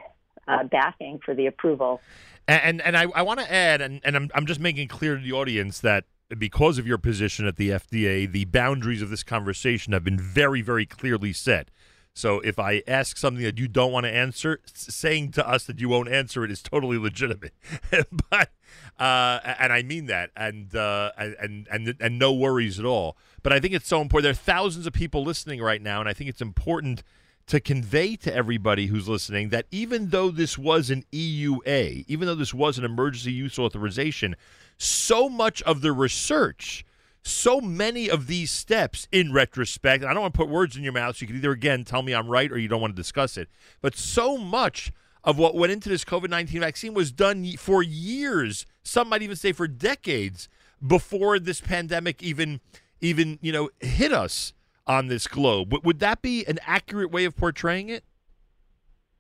uh, backing for the approval. And and, I, I want to add, and, and I'm, I'm just making clear to the audience that because of your position at the FDA, the boundaries of this conversation have been very, very clearly set. So if I ask something that you don't want to answer, saying to us that you won't answer it is totally legitimate. but uh, and I mean that, and, uh, and and and no worries at all. But I think it's so important. There are thousands of people listening right now, and I think it's important to convey to everybody who's listening that even though this was an EUA, even though this was an emergency use authorization, so much of the research so many of these steps in retrospect, I don't want to put words in your mouth, so you can either again tell me I'm right or you don't want to discuss it, but so much of what went into this COVID 19 vaccine was done for years, some might even say for decades before this pandemic even even, you know, hit us on this globe. Would that be an accurate way of portraying it?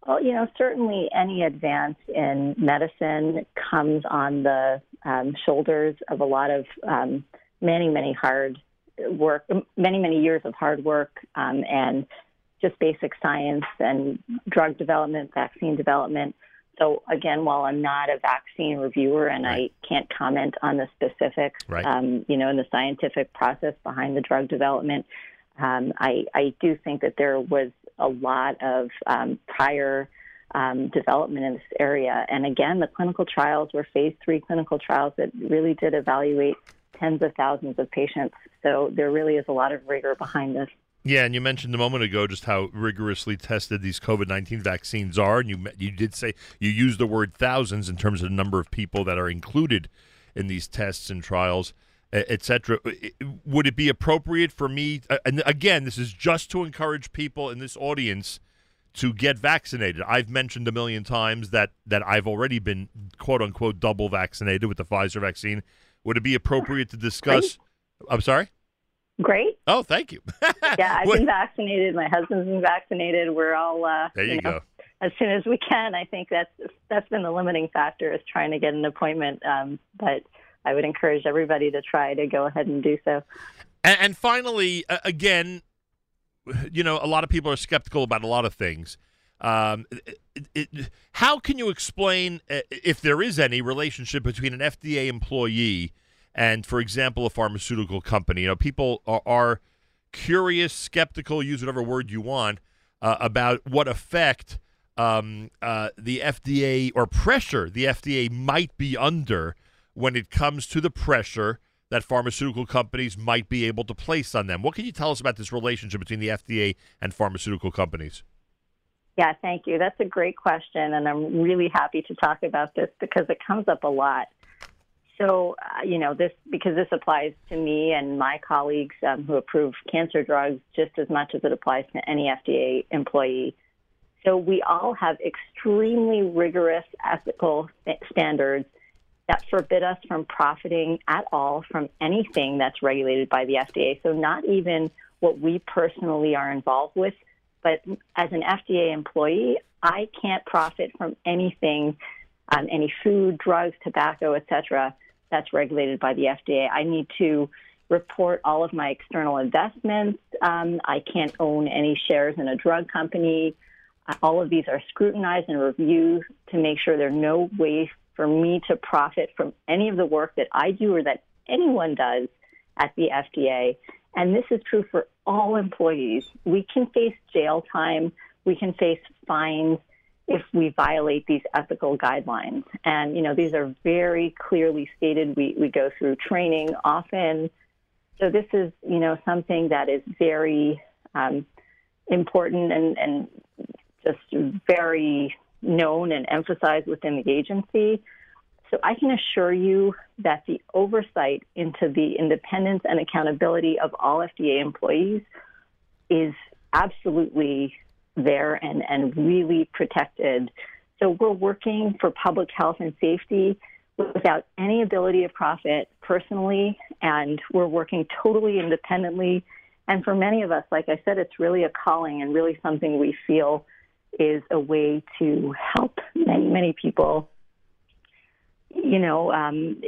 Well, you know, certainly any advance in medicine comes on the um, shoulders of a lot of um, many, many hard work, many, many years of hard work, um, and just basic science and drug development, vaccine development. So again, while I'm not a vaccine reviewer and right. I can't comment on the specifics, right. um, you know, in the scientific process behind the drug development, um, I, I, do think that there was a lot of um, prior um, development in this area. And again, the clinical trials were phase three clinical trials that really did evaluate tens of thousands of patients. So there really is a lot of rigor behind this. Yeah, and you mentioned a moment ago just how rigorously tested these COVID nineteen vaccines are, and you you did say you used the word thousands in terms of the number of people that are included in these tests and trials, etc. Would it be appropriate for me? And again, this is just to encourage people in this audience to get vaccinated. I've mentioned a million times that that I've already been quote unquote double vaccinated with the Pfizer vaccine. Would it be appropriate to discuss? Great. I'm sorry. Great. Oh, thank you. yeah, I've been vaccinated. My husband's been vaccinated. We're all uh, there. You, you know, go. As soon as we can. I think that's that's been the limiting factor is trying to get an appointment. Um, but I would encourage everybody to try to go ahead and do so. And, and finally, uh, again, you know, a lot of people are skeptical about a lot of things. Um, it, it, how can you explain, uh, if there is any relationship between an FDA employee and, for example, a pharmaceutical company? You know, people are, are curious, skeptical, use whatever word you want, uh, about what effect um, uh, the FDA or pressure the FDA might be under when it comes to the pressure that pharmaceutical companies might be able to place on them. What can you tell us about this relationship between the FDA and pharmaceutical companies? Yeah, thank you. That's a great question, and I'm really happy to talk about this because it comes up a lot. So, uh, you know, this because this applies to me and my colleagues um, who approve cancer drugs just as much as it applies to any FDA employee. So, we all have extremely rigorous ethical standards that forbid us from profiting at all from anything that's regulated by the FDA. So, not even what we personally are involved with but as an FDA employee, I can't profit from anything, um, any food, drugs, tobacco, etc., that's regulated by the FDA. I need to report all of my external investments. Um, I can't own any shares in a drug company. all of these are scrutinized and reviewed to make sure there's no way for me to profit from any of the work that I do or that anyone does at the FDA. And this is true for all employees. We can face jail time, we can face fines if we violate these ethical guidelines. And, you know, these are very clearly stated. We, we go through training often. So this is, you know, something that is very um, important and, and just very known and emphasized within the agency. So I can assure you that the oversight into the independence and accountability of all FDA employees is absolutely there and, and really protected. So we're working for public health and safety without any ability of profit personally, and we're working totally independently. And for many of us, like I said, it's really a calling and really something we feel is a way to help many, many people, you know, um,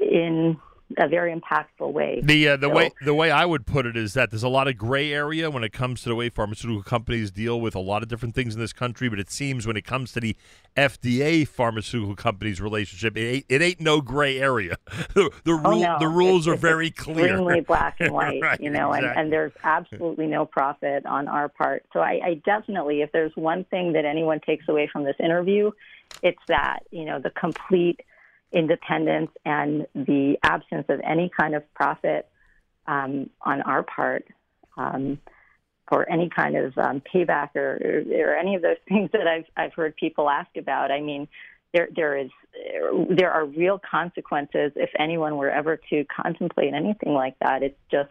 in a very impactful way. The uh, the so, way the way I would put it is that there's a lot of gray area when it comes to the way pharmaceutical companies deal with a lot of different things in this country. But it seems when it comes to the FDA pharmaceutical companies relationship, it ain't, it ain't no gray area. the the, oh, rule, no. the rules it's, are very clear, extremely black and white. right, you know, exactly. and, and there's absolutely no profit on our part. So I, I definitely, if there's one thing that anyone takes away from this interview, it's that you know the complete independence and the absence of any kind of profit um, on our part um, or any kind of um, payback or, or, any of those things that I've, I've heard people ask about. I mean, there, there is there are real consequences if anyone were ever to contemplate anything like that. It's just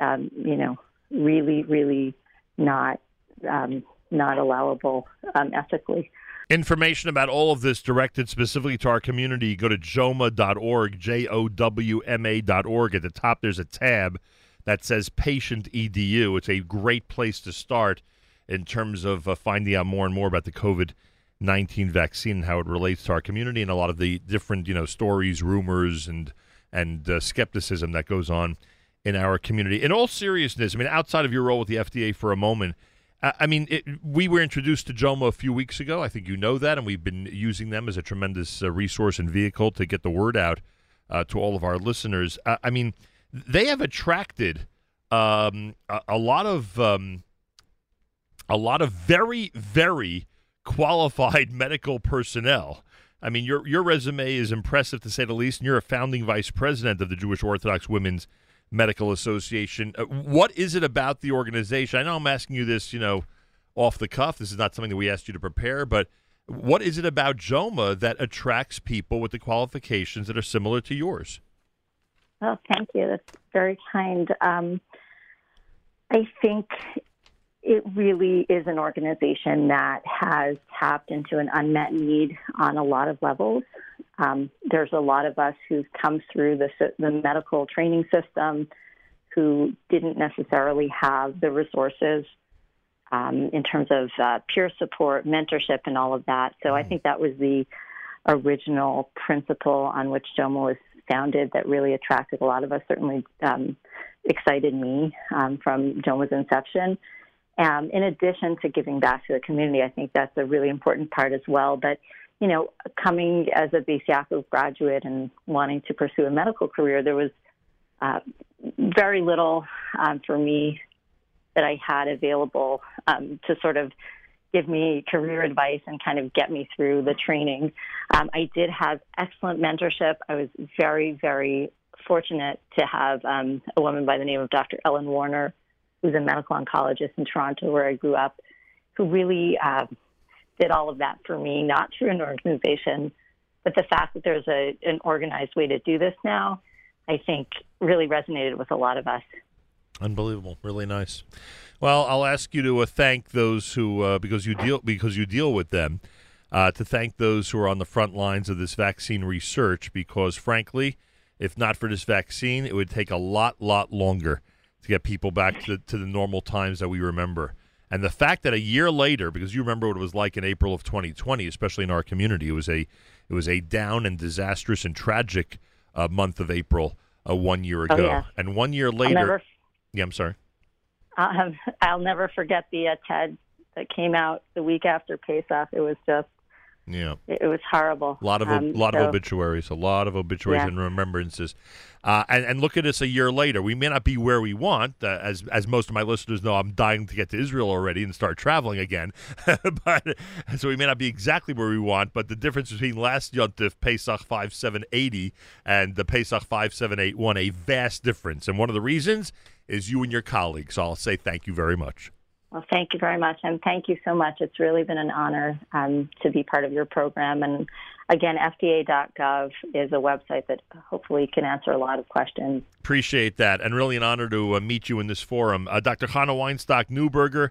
um, you know really really not um, not allowable um, ethically. Information about all of this directed specifically to our community, go to jowma.org, J O W M A.org. At the top, there's a tab that says Patient EDU. It's a great place to start in terms of uh, finding out more and more about the COVID 19 vaccine and how it relates to our community and a lot of the different you know stories, rumors, and, and uh, skepticism that goes on in our community. In all seriousness, I mean, outside of your role with the FDA for a moment, I mean, it, we were introduced to JOWMA a few weeks ago. I think you know that, and we've been using them as a tremendous uh, resource and vehicle to get the word out uh, to all of our listeners. I mean, they have attracted um, a, a, lot of um, a lot of very, very qualified medical personnel. I mean, your your resume is impressive to say the least, and you're a founding vice president of the Jewish Orthodox Women's Medical Association. Uh, what is it about the organization? I know I'm asking you this, you know, off the cuff. This is not something that we asked you to prepare, but what is it about JOWMA that attracts people with the qualifications that are similar to yours? Oh, thank you. That's very kind. Um, I think it really is an organization that has tapped into an unmet need on a lot of levels. Um, there's a lot of us who've come through the, the medical training system who didn't necessarily have the resources um, in terms of uh, peer support, mentorship, and all of that. So I mm-hmm. think that was the original principle on which JOWMA was founded that really attracted a lot of us, certainly um, excited me um, from JOWMA's inception. Um, in addition to giving back to the community, I think that's a really important part as well. But you know, coming as a Yaakov graduate and wanting to pursue a medical career, there was uh, very little um, for me that I had available um, to sort of give me career advice and kind of get me through the training. Um, I did have excellent mentorship. I was very, very fortunate to have um, a woman by the name of Dr. Ellen Warner, who's a medical oncologist in Toronto, where I grew up, who really uh, did all of that for me, not through an organization, but the fact that there's a, an organized way to do this now, I think really resonated with a lot of us. Unbelievable, really nice. Well, I'll ask you to uh, thank those who, uh, because you deal because you deal with them, uh, to thank those who are on the front lines of this vaccine research. Because frankly, if not for this vaccine, it would take a lot, lot longer to get people back to, to the normal times that we remember. And the fact that a year later, because you remember what it was like in April of 2020, especially in our community, it was a it was a down and disastrous and tragic uh, month of April uh, one year ago. Oh, yeah. And one year later, never, yeah, I'm sorry. I'll, have, I'll never forget the uh, TED that came out the week after Pesach. It was just yeah, it, it was horrible. A lot of Um, a lot so- of obituaries, a lot of obituaries Yeah. and remembrances. Uh, and, and look at us a year later. We may not be where we want, uh, as as most of my listeners know. I'm dying to get to Israel already and start traveling again. but so we may not be exactly where we want. But the difference between last Yontif Pesach five seven eighty and the Pesach five seven eight one, a vast difference. And one of the reasons is you and your colleagues. So I'll say thank you very much. Well, thank you very much, and thank you so much. It's really been an honor um, to be part of your program. And again, FDA.gov is a website that hopefully can answer a lot of questions. Appreciate that, and really an honor to uh, meet you in this forum. Uh, Dr. Chana Weinstock Newberger,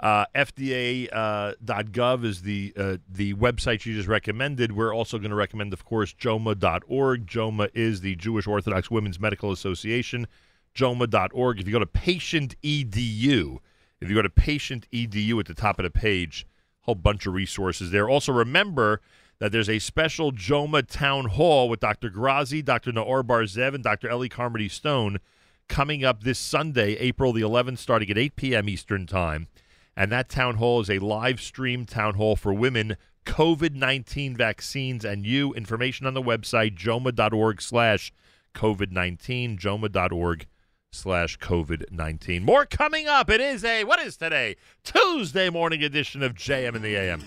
uh, FDA.gov is the uh, the website you just recommended. We're also going to recommend, of course, JOWMA.org. JOWMA is the Jewish Orthodox Women's Medical Association. JOWMA.org. If you go to Patient EDU, if you go to Patient EDU at the top of the page, a whole bunch of resources there. Also, remember that there's a special JOWMA town hall with Dr. Grazi, Dr. Naor Bar-Zeev, and Dr. Ellie Carmody Stone coming up this Sunday, April the 11th, starting at 8 p.m. Eastern Time. And that town hall is a live stream town hall for women, COVID 19 vaccines, and you. Information on the website, jowma.org slash COVID 19, jowma.org slash COVID 19. More coming up. It is a, what is today? Tuesday morning edition of JM in the AM.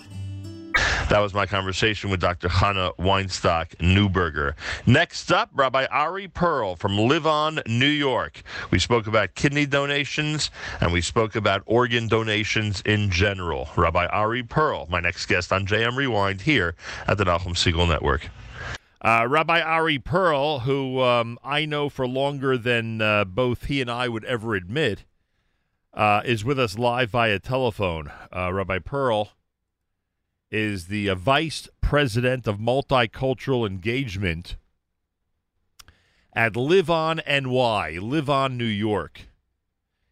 That was my conversation with Dr. Chana Weinstock Newberger. Next up, Rabbi Ari Pearl from Live On, New York. We spoke about kidney donations and we spoke about organ donations in general. Rabbi Ari Pearl, my next guest on JM Rewind here at the Nachum Segal Network. Uh, Rabbi Ari Pearl, who um, I know for longer than uh, both he and I would ever admit, uh, is with us live via telephone. Uh, Rabbi Pearl is the uh, vice president of multicultural engagement at Live On NY, Live On New York.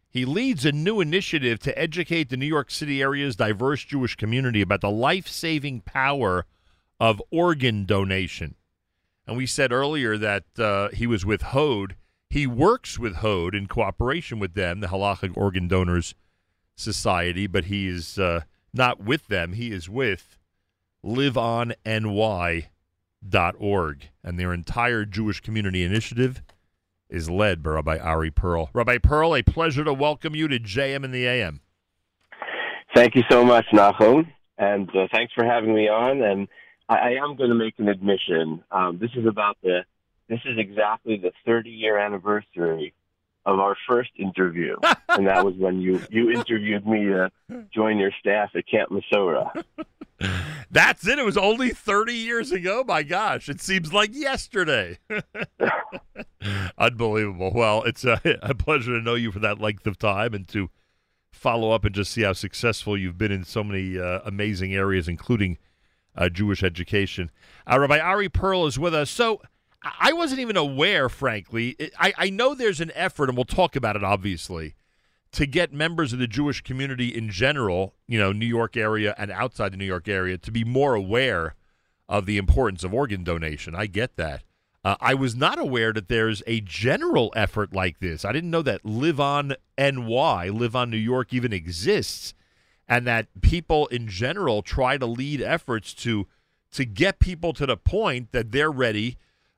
He leads a new initiative to educate the New York City area's diverse Jewish community about the life saving power of organ donation. And we said earlier that uh, he was with HODS. He works with HODS in cooperation with them, the Halachic Organ Donors Society, but he is uh, not with them. He is with liveonny.org. And their entire Jewish community initiative is led by Rabbi Ari Pearl. Rabbi Pearl, a pleasure to welcome you to JM in the AM. Thank you so much, Nachum, and uh, thanks for having me on. And I, I am going to make an admission. Um, this is about the. This is exactly the 30 year anniversary of our first interview, and that was when you you interviewed me to join your staff at Camp Masora. That's it. It was only 30 years ago. My gosh, it seems like yesterday. Unbelievable. Well, it's a, a pleasure to know you for that length of time and to follow up and just see how successful you've been in so many uh, amazing areas, including uh, Jewish education. Uh, Rabbi Ari Pearl is with us. So I wasn't even aware, frankly. I, I know there's an effort, and we'll talk about it, obviously, to get members of the Jewish community in general, you know, New York area and outside the New York area, to be more aware of the importance of organ donation. I get that. Uh, I was not aware that there's a general effort like this. I didn't know that Live On NY, Live On New York, even exists, and that people in general try to lead efforts to to get people to the point that they're ready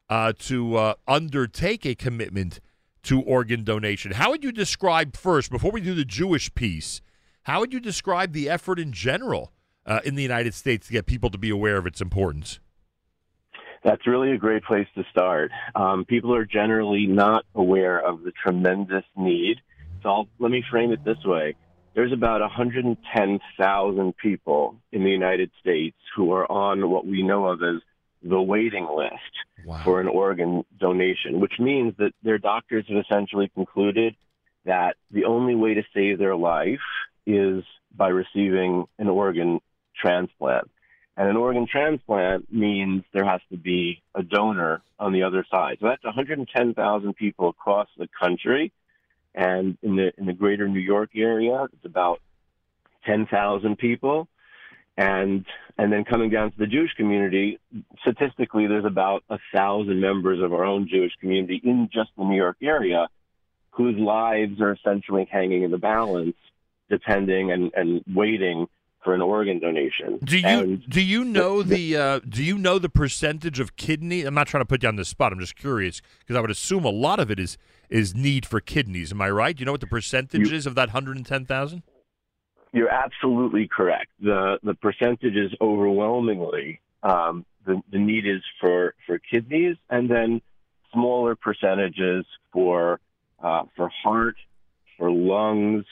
uh, to uh, undertake a commitment to organ donation. How would you describe first, before we do the Jewish piece, how would you describe the effort in general uh, in the United States to get people to be aware of its importance? That's really a great place to start. Um, people are generally not aware of the tremendous need. So I'll, let me frame it this way. There's about 110,000 people in the United States who are on what we know of as the waiting list Wow. for an organ donation, which means that their doctors have essentially concluded that the only way to save their life is by receiving an organ transplant. And an organ transplant means there has to be a donor on the other side. So that's 110,000 people across the country. And in the in the greater New York area, it's about 10,000 people. And and then coming down to the Jewish community, statistically, there's about a thousand members of our own Jewish community in just the New York area, whose lives are essentially hanging in the balance depending and, and waiting for an organ donation. Do you And do you know the uh, do you know the percentage of kidney? I'm not trying to put you on the spot. I'm just curious because I would assume a lot of it is is need for kidneys. Am I right? Do you know what the percentage You- is of that 110,000? You're absolutely correct. The the percentage is overwhelmingly um, the the need is for for kidneys, and then smaller percentages for uh, for heart, for lungs,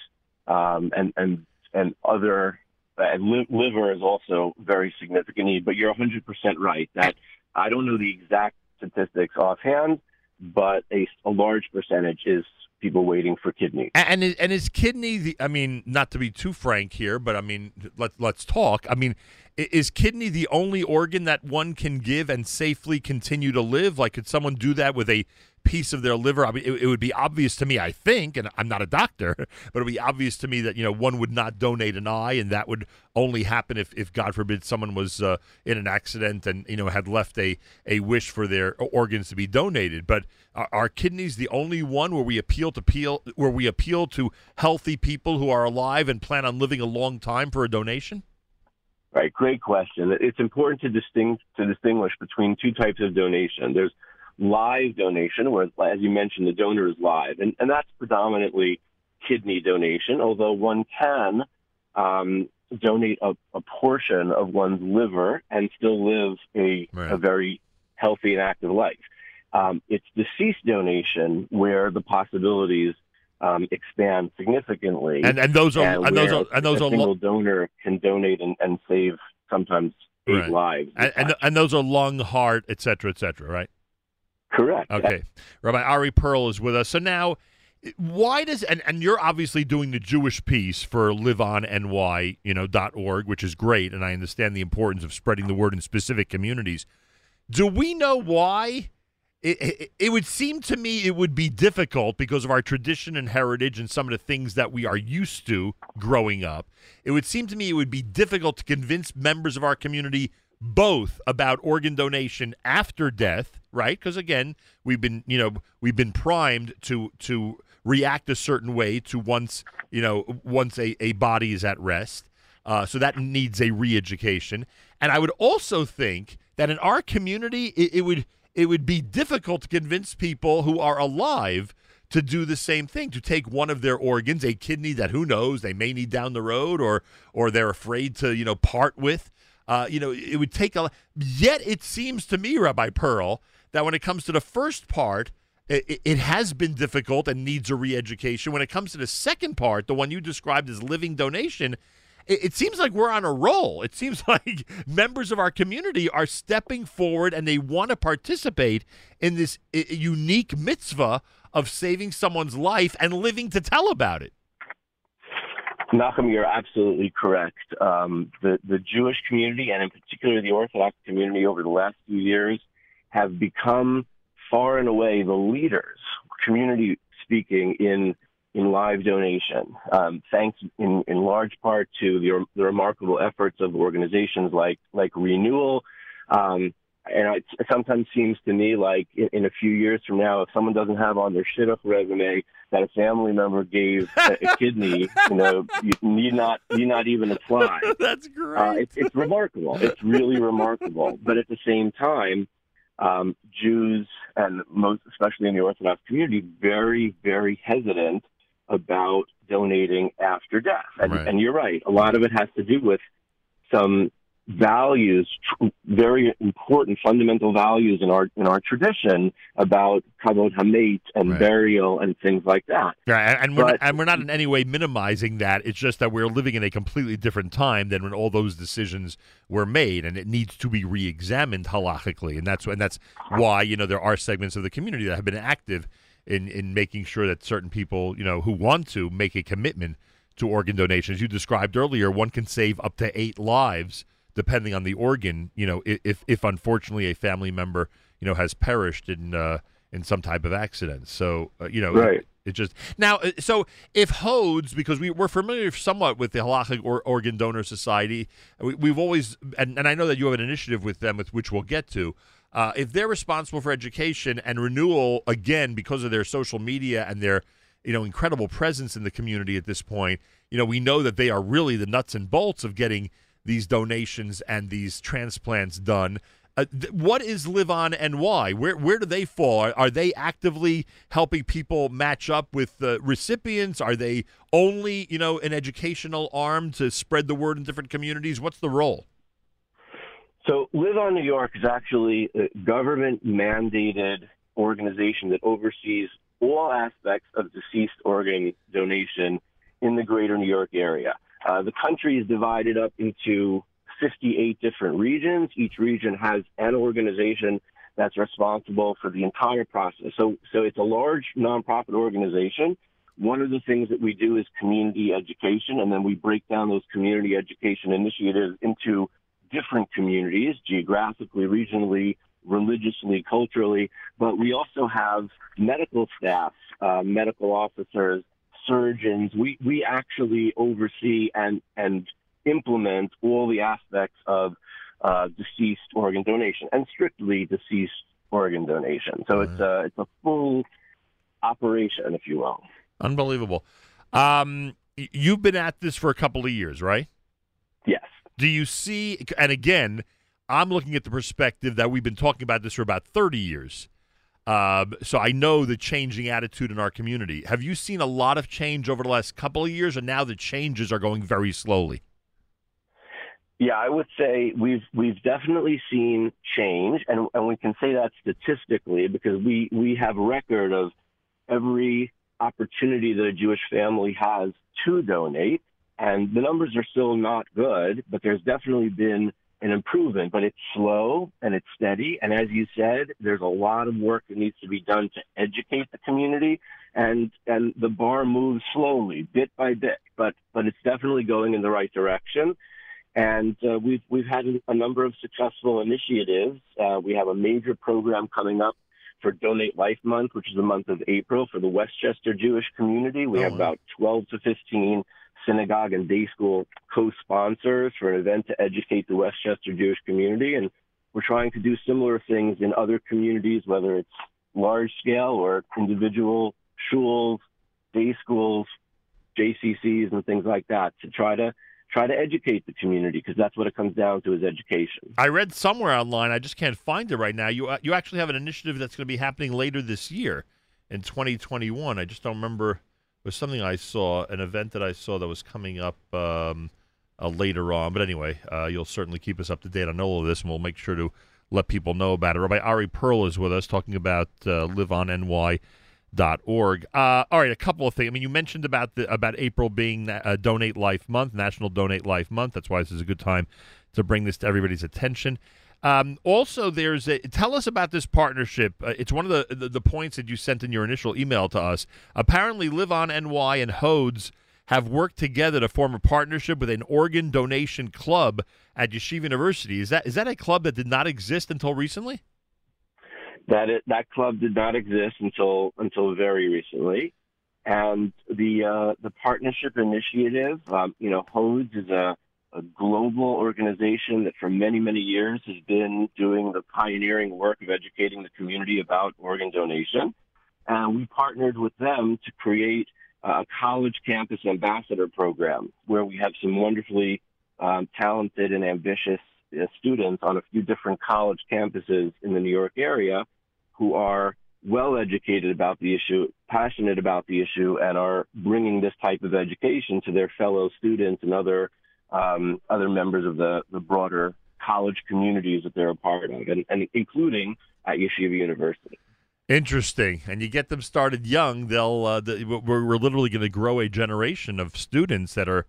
um, and and and other. And li- liver is also very significant need. But you're 100% right that I don't know the exact statistics offhand, but a, a large percentage is people waiting for kidneys. A- And and is kidney the? I mean, not to be too frank here, but I mean, let let's talk. I mean, is kidney the only organ that one can give and safely continue to live? Like, could someone do that with a piece of their liver? I mean, it, it would be obvious to me, I think, and I'm not a doctor, but it would be obvious to me that you know one would not donate an eye, and that would only happen if, if God forbid, someone was uh, in an accident and you know had left a a wish for their organs to be donated. But are, are kidneys the only one where we appeal to peel where we appeal to healthy people who are alive and plan on living a long time for a donation? Right, great question. It's important to distinct to distinguish between two types of donation. There's live donation, where, as you mentioned, the donor is live, and, and that's predominantly kidney donation. Although one can um, donate a, a portion of one's liver and still live a, Right. a very healthy and active life. Um, it's deceased donation where the possibilities um, expand significantly And and those are and, those where are and those a are single lo- donor can donate and, and save sometimes eight Right. lives. and, and and those are lung, heart, et cetera, et cetera, right? correct. Okay. Rabbi Ari Pearl is with us. So now, why does and, and you're obviously doing the Jewish piece for liveonny, you know, dot org, which is great, and I understand the importance of spreading the word in specific communities. Do we know why? It, it, it would seem to me it would be difficult because of our tradition and heritage and some of the things that we are used to growing up. It would seem to me it would be difficult to convince members of our community both about organ donation after death, right? Because again, we've been, you know, we've been primed to to react a certain way to once, you know, once a, a body is at rest. Uh, so that needs a re-education. And I would also think that in our community, it, it would it would be difficult to convince people who are alive to do the same thing to take one of their organs a kidney that who knows they may need down the road or or they're afraid to you know part with. Uh, you know it would take a yet it seems to me rabbi pearl that when it comes to the first part it, it has been difficult and needs a re-education. When it comes to the second part the one you described as living donation it, it seems like we're on a roll. It seems like members of our community are stepping forward and they want to participate in this unique mitzvah of saving someone's life and living to tell about it. Nachum, you're absolutely correct. Um, the the Jewish community, and in particular the Orthodox community, over the last few years, have become far and away the leaders, community speaking, in in live donation. Um, thanks in, in large part to the, the remarkable efforts of organizations like like Renewal. Um, and it sometimes seems to me like in, in a few years from now, if someone doesn't have on their shidduch resume that a family member gave a, a kidney, you know, you need not need not even apply. That's great. Uh, it's, it's remarkable. It's really remarkable. But at the same time, um, Jews and most, especially in the Orthodox community, very, very hesitant about donating after death. And, Right. and you're right. A lot of it has to do with some values, tr- very important fundamental values in our in our tradition about kavod hamet and Right. burial and things like that. Yeah, and, and we're But- and we're not in any way minimizing that. It's just that we're living in a completely different time than when all those decisions were made, and it needs to be re-examined halachically. And that's and that's why you know there are segments of the community that have been active in in making sure that certain people you know who want to make a commitment to organ donations. You described earlier, one can save up to eight lives depending on the organ. You know, if if unfortunately a family member you know has perished in uh, in some type of accident. So uh, you know, Right. it just now. uh, So if HODS, because we we're familiar somewhat with the Halachic or, Organ Donor Society, we, we've always and, and I know that you have an initiative with them, with which we'll get to. Uh, if they're responsible for education and renewal, again because of their social media and their you know incredible presence in the community at this point. You know, we know that they are really the nuts and bolts of getting these donations and these transplants done. Uh, th- what is Live On NY? Where where do they fall? Are, are they actively helping people match up with uh, recipients? Are they only you know an educational arm to spread the word in different communities? What's the role? So, Live On New York is actually a government mandated organization that oversees all aspects of deceased organ donation in the greater New York area. Uh, the country is divided up into 58 different regions. Each region has an organization that's responsible for the entire process. So, so it's a large nonprofit organization. One of the things that we do is community education, and then we break down those community education initiatives into different communities, geographically, regionally, religiously, culturally. But we also have medical staff, uh, medical officers, surgeons. We we actually oversee and and implement all the aspects of uh, deceased organ donation and strictly deceased organ donation. So it's a it's a full operation, if you will. Unbelievable. Um, you've been at this for a couple of years, right? Do you see? And again, I'm looking at the perspective that we've been talking about this for about 30 years. Um, so I know the changing attitude in our community. Have you seen a lot of change over the last couple of years, and now the changes are going very slowly? Yeah, I would say we've we've definitely seen change, and and we can say that statistically because we we have record of every opportunity that a Jewish family has to donate, and the numbers are still not good, but there's definitely been an improvement, but it's slow and it's steady. And as you said, there's a lot of work that needs to be done to educate the community, and and the bar moves slowly, bit by bit, but but it's definitely going in the right direction. And uh, we've we've had a number of successful initiatives. Uh, we have a major program coming up for Donate Life Month, which is the month of April for the Westchester Jewish community. We Oh, have about 12 to 15 synagogue and day school co-sponsors for an event to educate the Westchester Jewish community, and we're trying to do similar things in other communities, whether it's large scale or individual shuls, day schools, JCCs, and things like that, to try to try to educate the community because that's what it comes down to is education. I read somewhere online. I just can't find it right now. You uh, you actually have an initiative that's going to be happening later this year, in 2021. I just don't remember. Was something I saw, an event that I saw that was coming up um, uh, later on. But anyway, uh, you'll certainly keep us up to date on all of this, and we'll make sure to let people know about it. Rabbi Ari Pearl is with us talking about uh, liveonny.org. Uh, all right, a couple of things. I mean, you mentioned about the about April being uh, Donate Life Month, National Donate Life Month. That's why this is a good time to bring this to everybody's attention. Um, also, there's a, tell us about this partnership. Uh, it's one of the, the the points that you sent in your initial email to us. Apparently, Live On NY and HODS have worked together to form a partnership with an organ donation club at Yeshiva University. Is that is that a club that did not exist until recently? that it, that club did not exist until until very recently, and the uh, the partnership initiative, um, you know, HODS is a, a global organization that for many many years has been doing the pioneering work of educating the community about organ donation, and we partnered with them to create a college campus ambassador program where we have some wonderfully um, talented and ambitious uh, students on a few different college campuses in the New York area who are well educated about the issue, passionate about the issue, and are bringing this type of education to their fellow students and other um, other members of the, the broader college communities that they're a part of, and, and including at Yeshiva University. Interesting. And you get them started young, they'll uh, the, we're, we're literally going to grow a generation of students that are,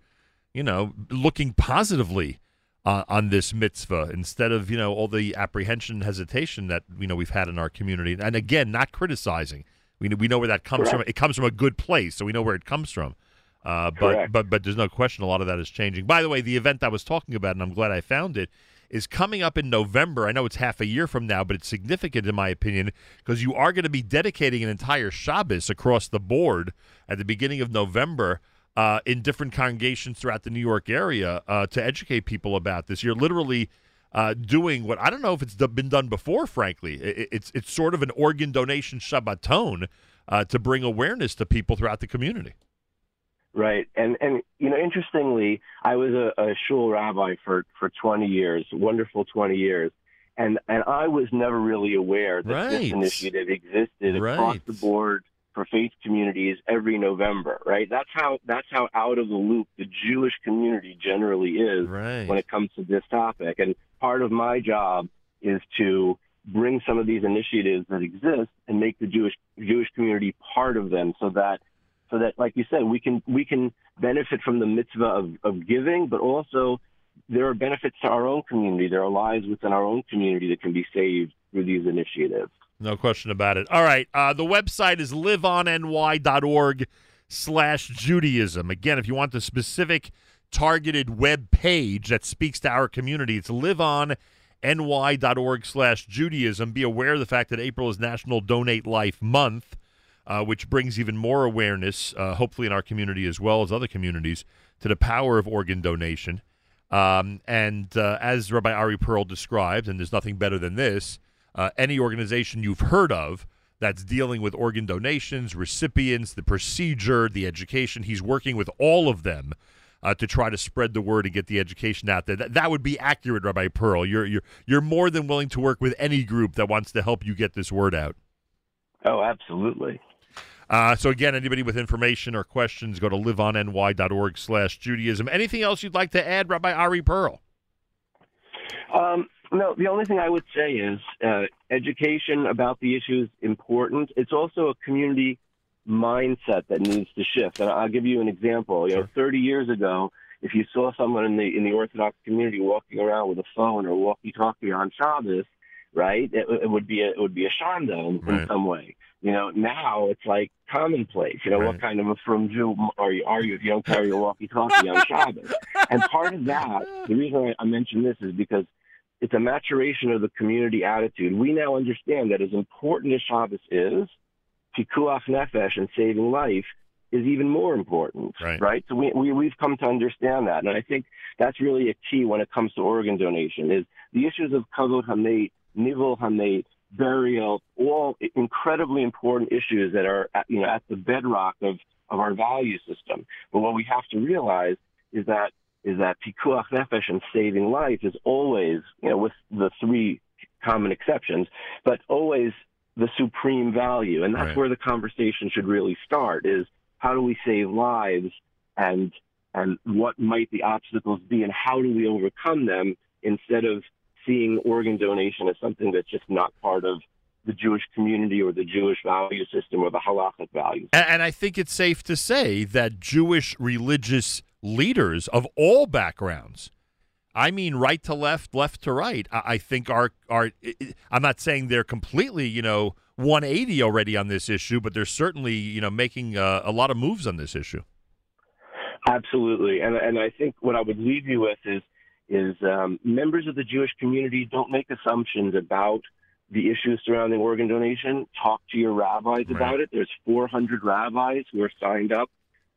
you know, looking positively uh, on this mitzvah instead of you know all the apprehension and hesitation that you know we've had in our community. And again, not criticizing. We we know where that comes from. It comes from a good place, so we know where it comes from. Uh, but but but there's no question a lot of that is changing. By the way, the event I was talking about, and I'm glad I found it, is coming up in November. I know it's half a year from now, but it's significant in my opinion because you are going to be dedicating an entire Shabbos across the board at the beginning of November uh, in different congregations throughout the New York area uh, to educate people about this. You're literally uh, doing what I don't know if it's been done before. Frankly, I- I- it's it's sort of an organ donation Shabbaton. uh, to bring awareness to people throughout the community. Right, and and you know, interestingly, I was a, a shul rabbi for for 20 years, wonderful 20 years, and and I was never really aware that right. this initiative existed right. across the board for faith communities every November. Right, that's how that's how out of the loop the Jewish community generally is right. when it comes to this topic. And part of my job is to bring some of these initiatives that exist and make the Jewish Jewish community part of them, so that so that, like you said, we can we can benefit from the mitzvah of, of giving, but also there are benefits to our own community. There are lives within our own community that can be saved through these initiatives. No question about it. All right. Uh, the website is liveonny.org slash Judaism. Again, if you want the specific targeted web page that speaks to our community, it's liveonny.org slash Judaism. Be aware of the fact that April is National Donate Life Month uh, which brings even more awareness, uh, hopefully in our community as well as other communities, to the power of organ donation. Um, and uh, as Rabbi Ari Pearl described, and there's nothing better than this, uh, any organization you've heard of that's dealing with organ donations, recipients, the procedure, the education, he's working with all of them. Uh, to try to spread the word and get the education out there. That, that would be accurate, Rabbi Pearl. You're you're you're more than willing to work with any group that wants to help you get this word out. Oh, absolutely. Uh, so again, anybody with information or questions, go to liveonny.org slash Judaism. Anything else you'd like to add, Rabbi Ari Pearl? Um, no, the only thing I would say is uh, education about the issue is important. It's also a community mindset that needs to shift. And I'll give you an example. You know, 30 years ago, if you saw someone in the in the Orthodox community walking around with a phone or walkie-talkie on Shabbos, right, it, it would be a, it would be a shanda in, right. in some way. You know, now it's like commonplace. You know, right. what kind of a frum Jew are you? Are you if you don't carry your walkie-talkie on Shabbos? And part of that, the reason I, I mention this is because it's a maturation of the community attitude. We now understand that as important as Shabbos is, pikuach nefesh and saving life is even more important, right? right? So we, we we've come to understand that, and I think that's really a key when it comes to organ donation. Is the issues of kavod hamet, nivul hamet, burial, all incredibly important issues that are at, you know at the bedrock of of our value system. But what we have to realize is that is that pikuach nefesh and saving life is always you know with the three common exceptions, but always the supreme value, and that's Right. where the conversation should really start. Is how do we save lives and and what might the obstacles be and how do we overcome them instead of seeing organ donation as something that's just not part of the Jewish community or the Jewish value system or the halachic values. And, and I think it's safe to say that Jewish religious leaders of all backgrounds, I mean, right to left, left to right, I, think are are. I'm not saying they're completely, you know, 180 already on this issue, but they're certainly, you know, making uh, a lot of moves on this issue. Absolutely, and and I think what I would leave you with is is um, members of the Jewish community don't make assumptions about the issues surrounding organ donation. Talk to your rabbis Right. about it. There's 400 rabbis who are signed up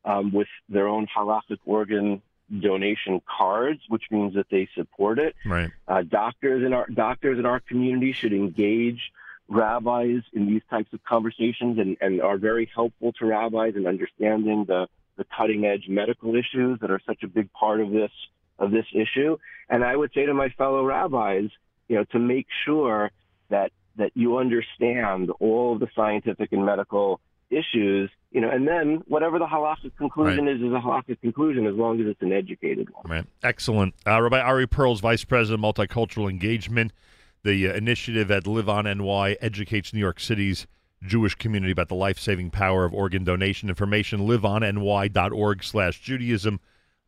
um, with their own halachic organ donation cards, which means that they support it. Right. Uh, doctors in our doctors in our community should engage rabbis in these types of conversations and, and are very helpful to rabbis in understanding the, the cutting edge medical issues that are such a big part of this of this issue. And I would say to my fellow rabbis, you know, to make sure that that you understand all of the scientific and medical issues, you know, and then whatever the halachic conclusion is is a halachic conclusion as long as it's an educated one. Right. Excellent. Uh, Rabbi Ari Pearl's Vice President of Multicultural Engagement. The uh, initiative at Live On NY educates New York City's Jewish community about the life-saving power of organ donation. Information, liveonny.org slash Judaism,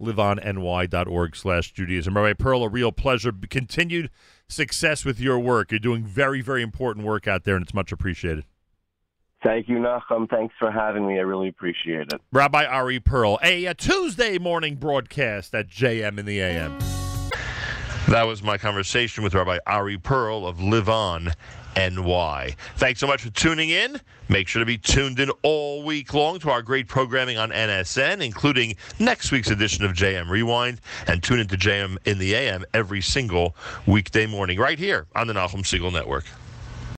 liveonny.org slash Judaism. Rabbi Pearl, a real pleasure. Continued success with your work. You're doing very, very important work out there, and it's much appreciated. Thank you, Nachum. Thanks for having me. I really appreciate it. Rabbi Ari Pearl, a, a Tuesday morning broadcast at JM in the AM. That was my conversation with Rabbi Ari Pearl of Live On NY. Thanks so much for tuning in. Make sure to be tuned in all week long to our great programming on NSN, including next week's edition of JM Rewind, and tune into JM in the AM every single weekday morning right here on the Nachum Segal Network.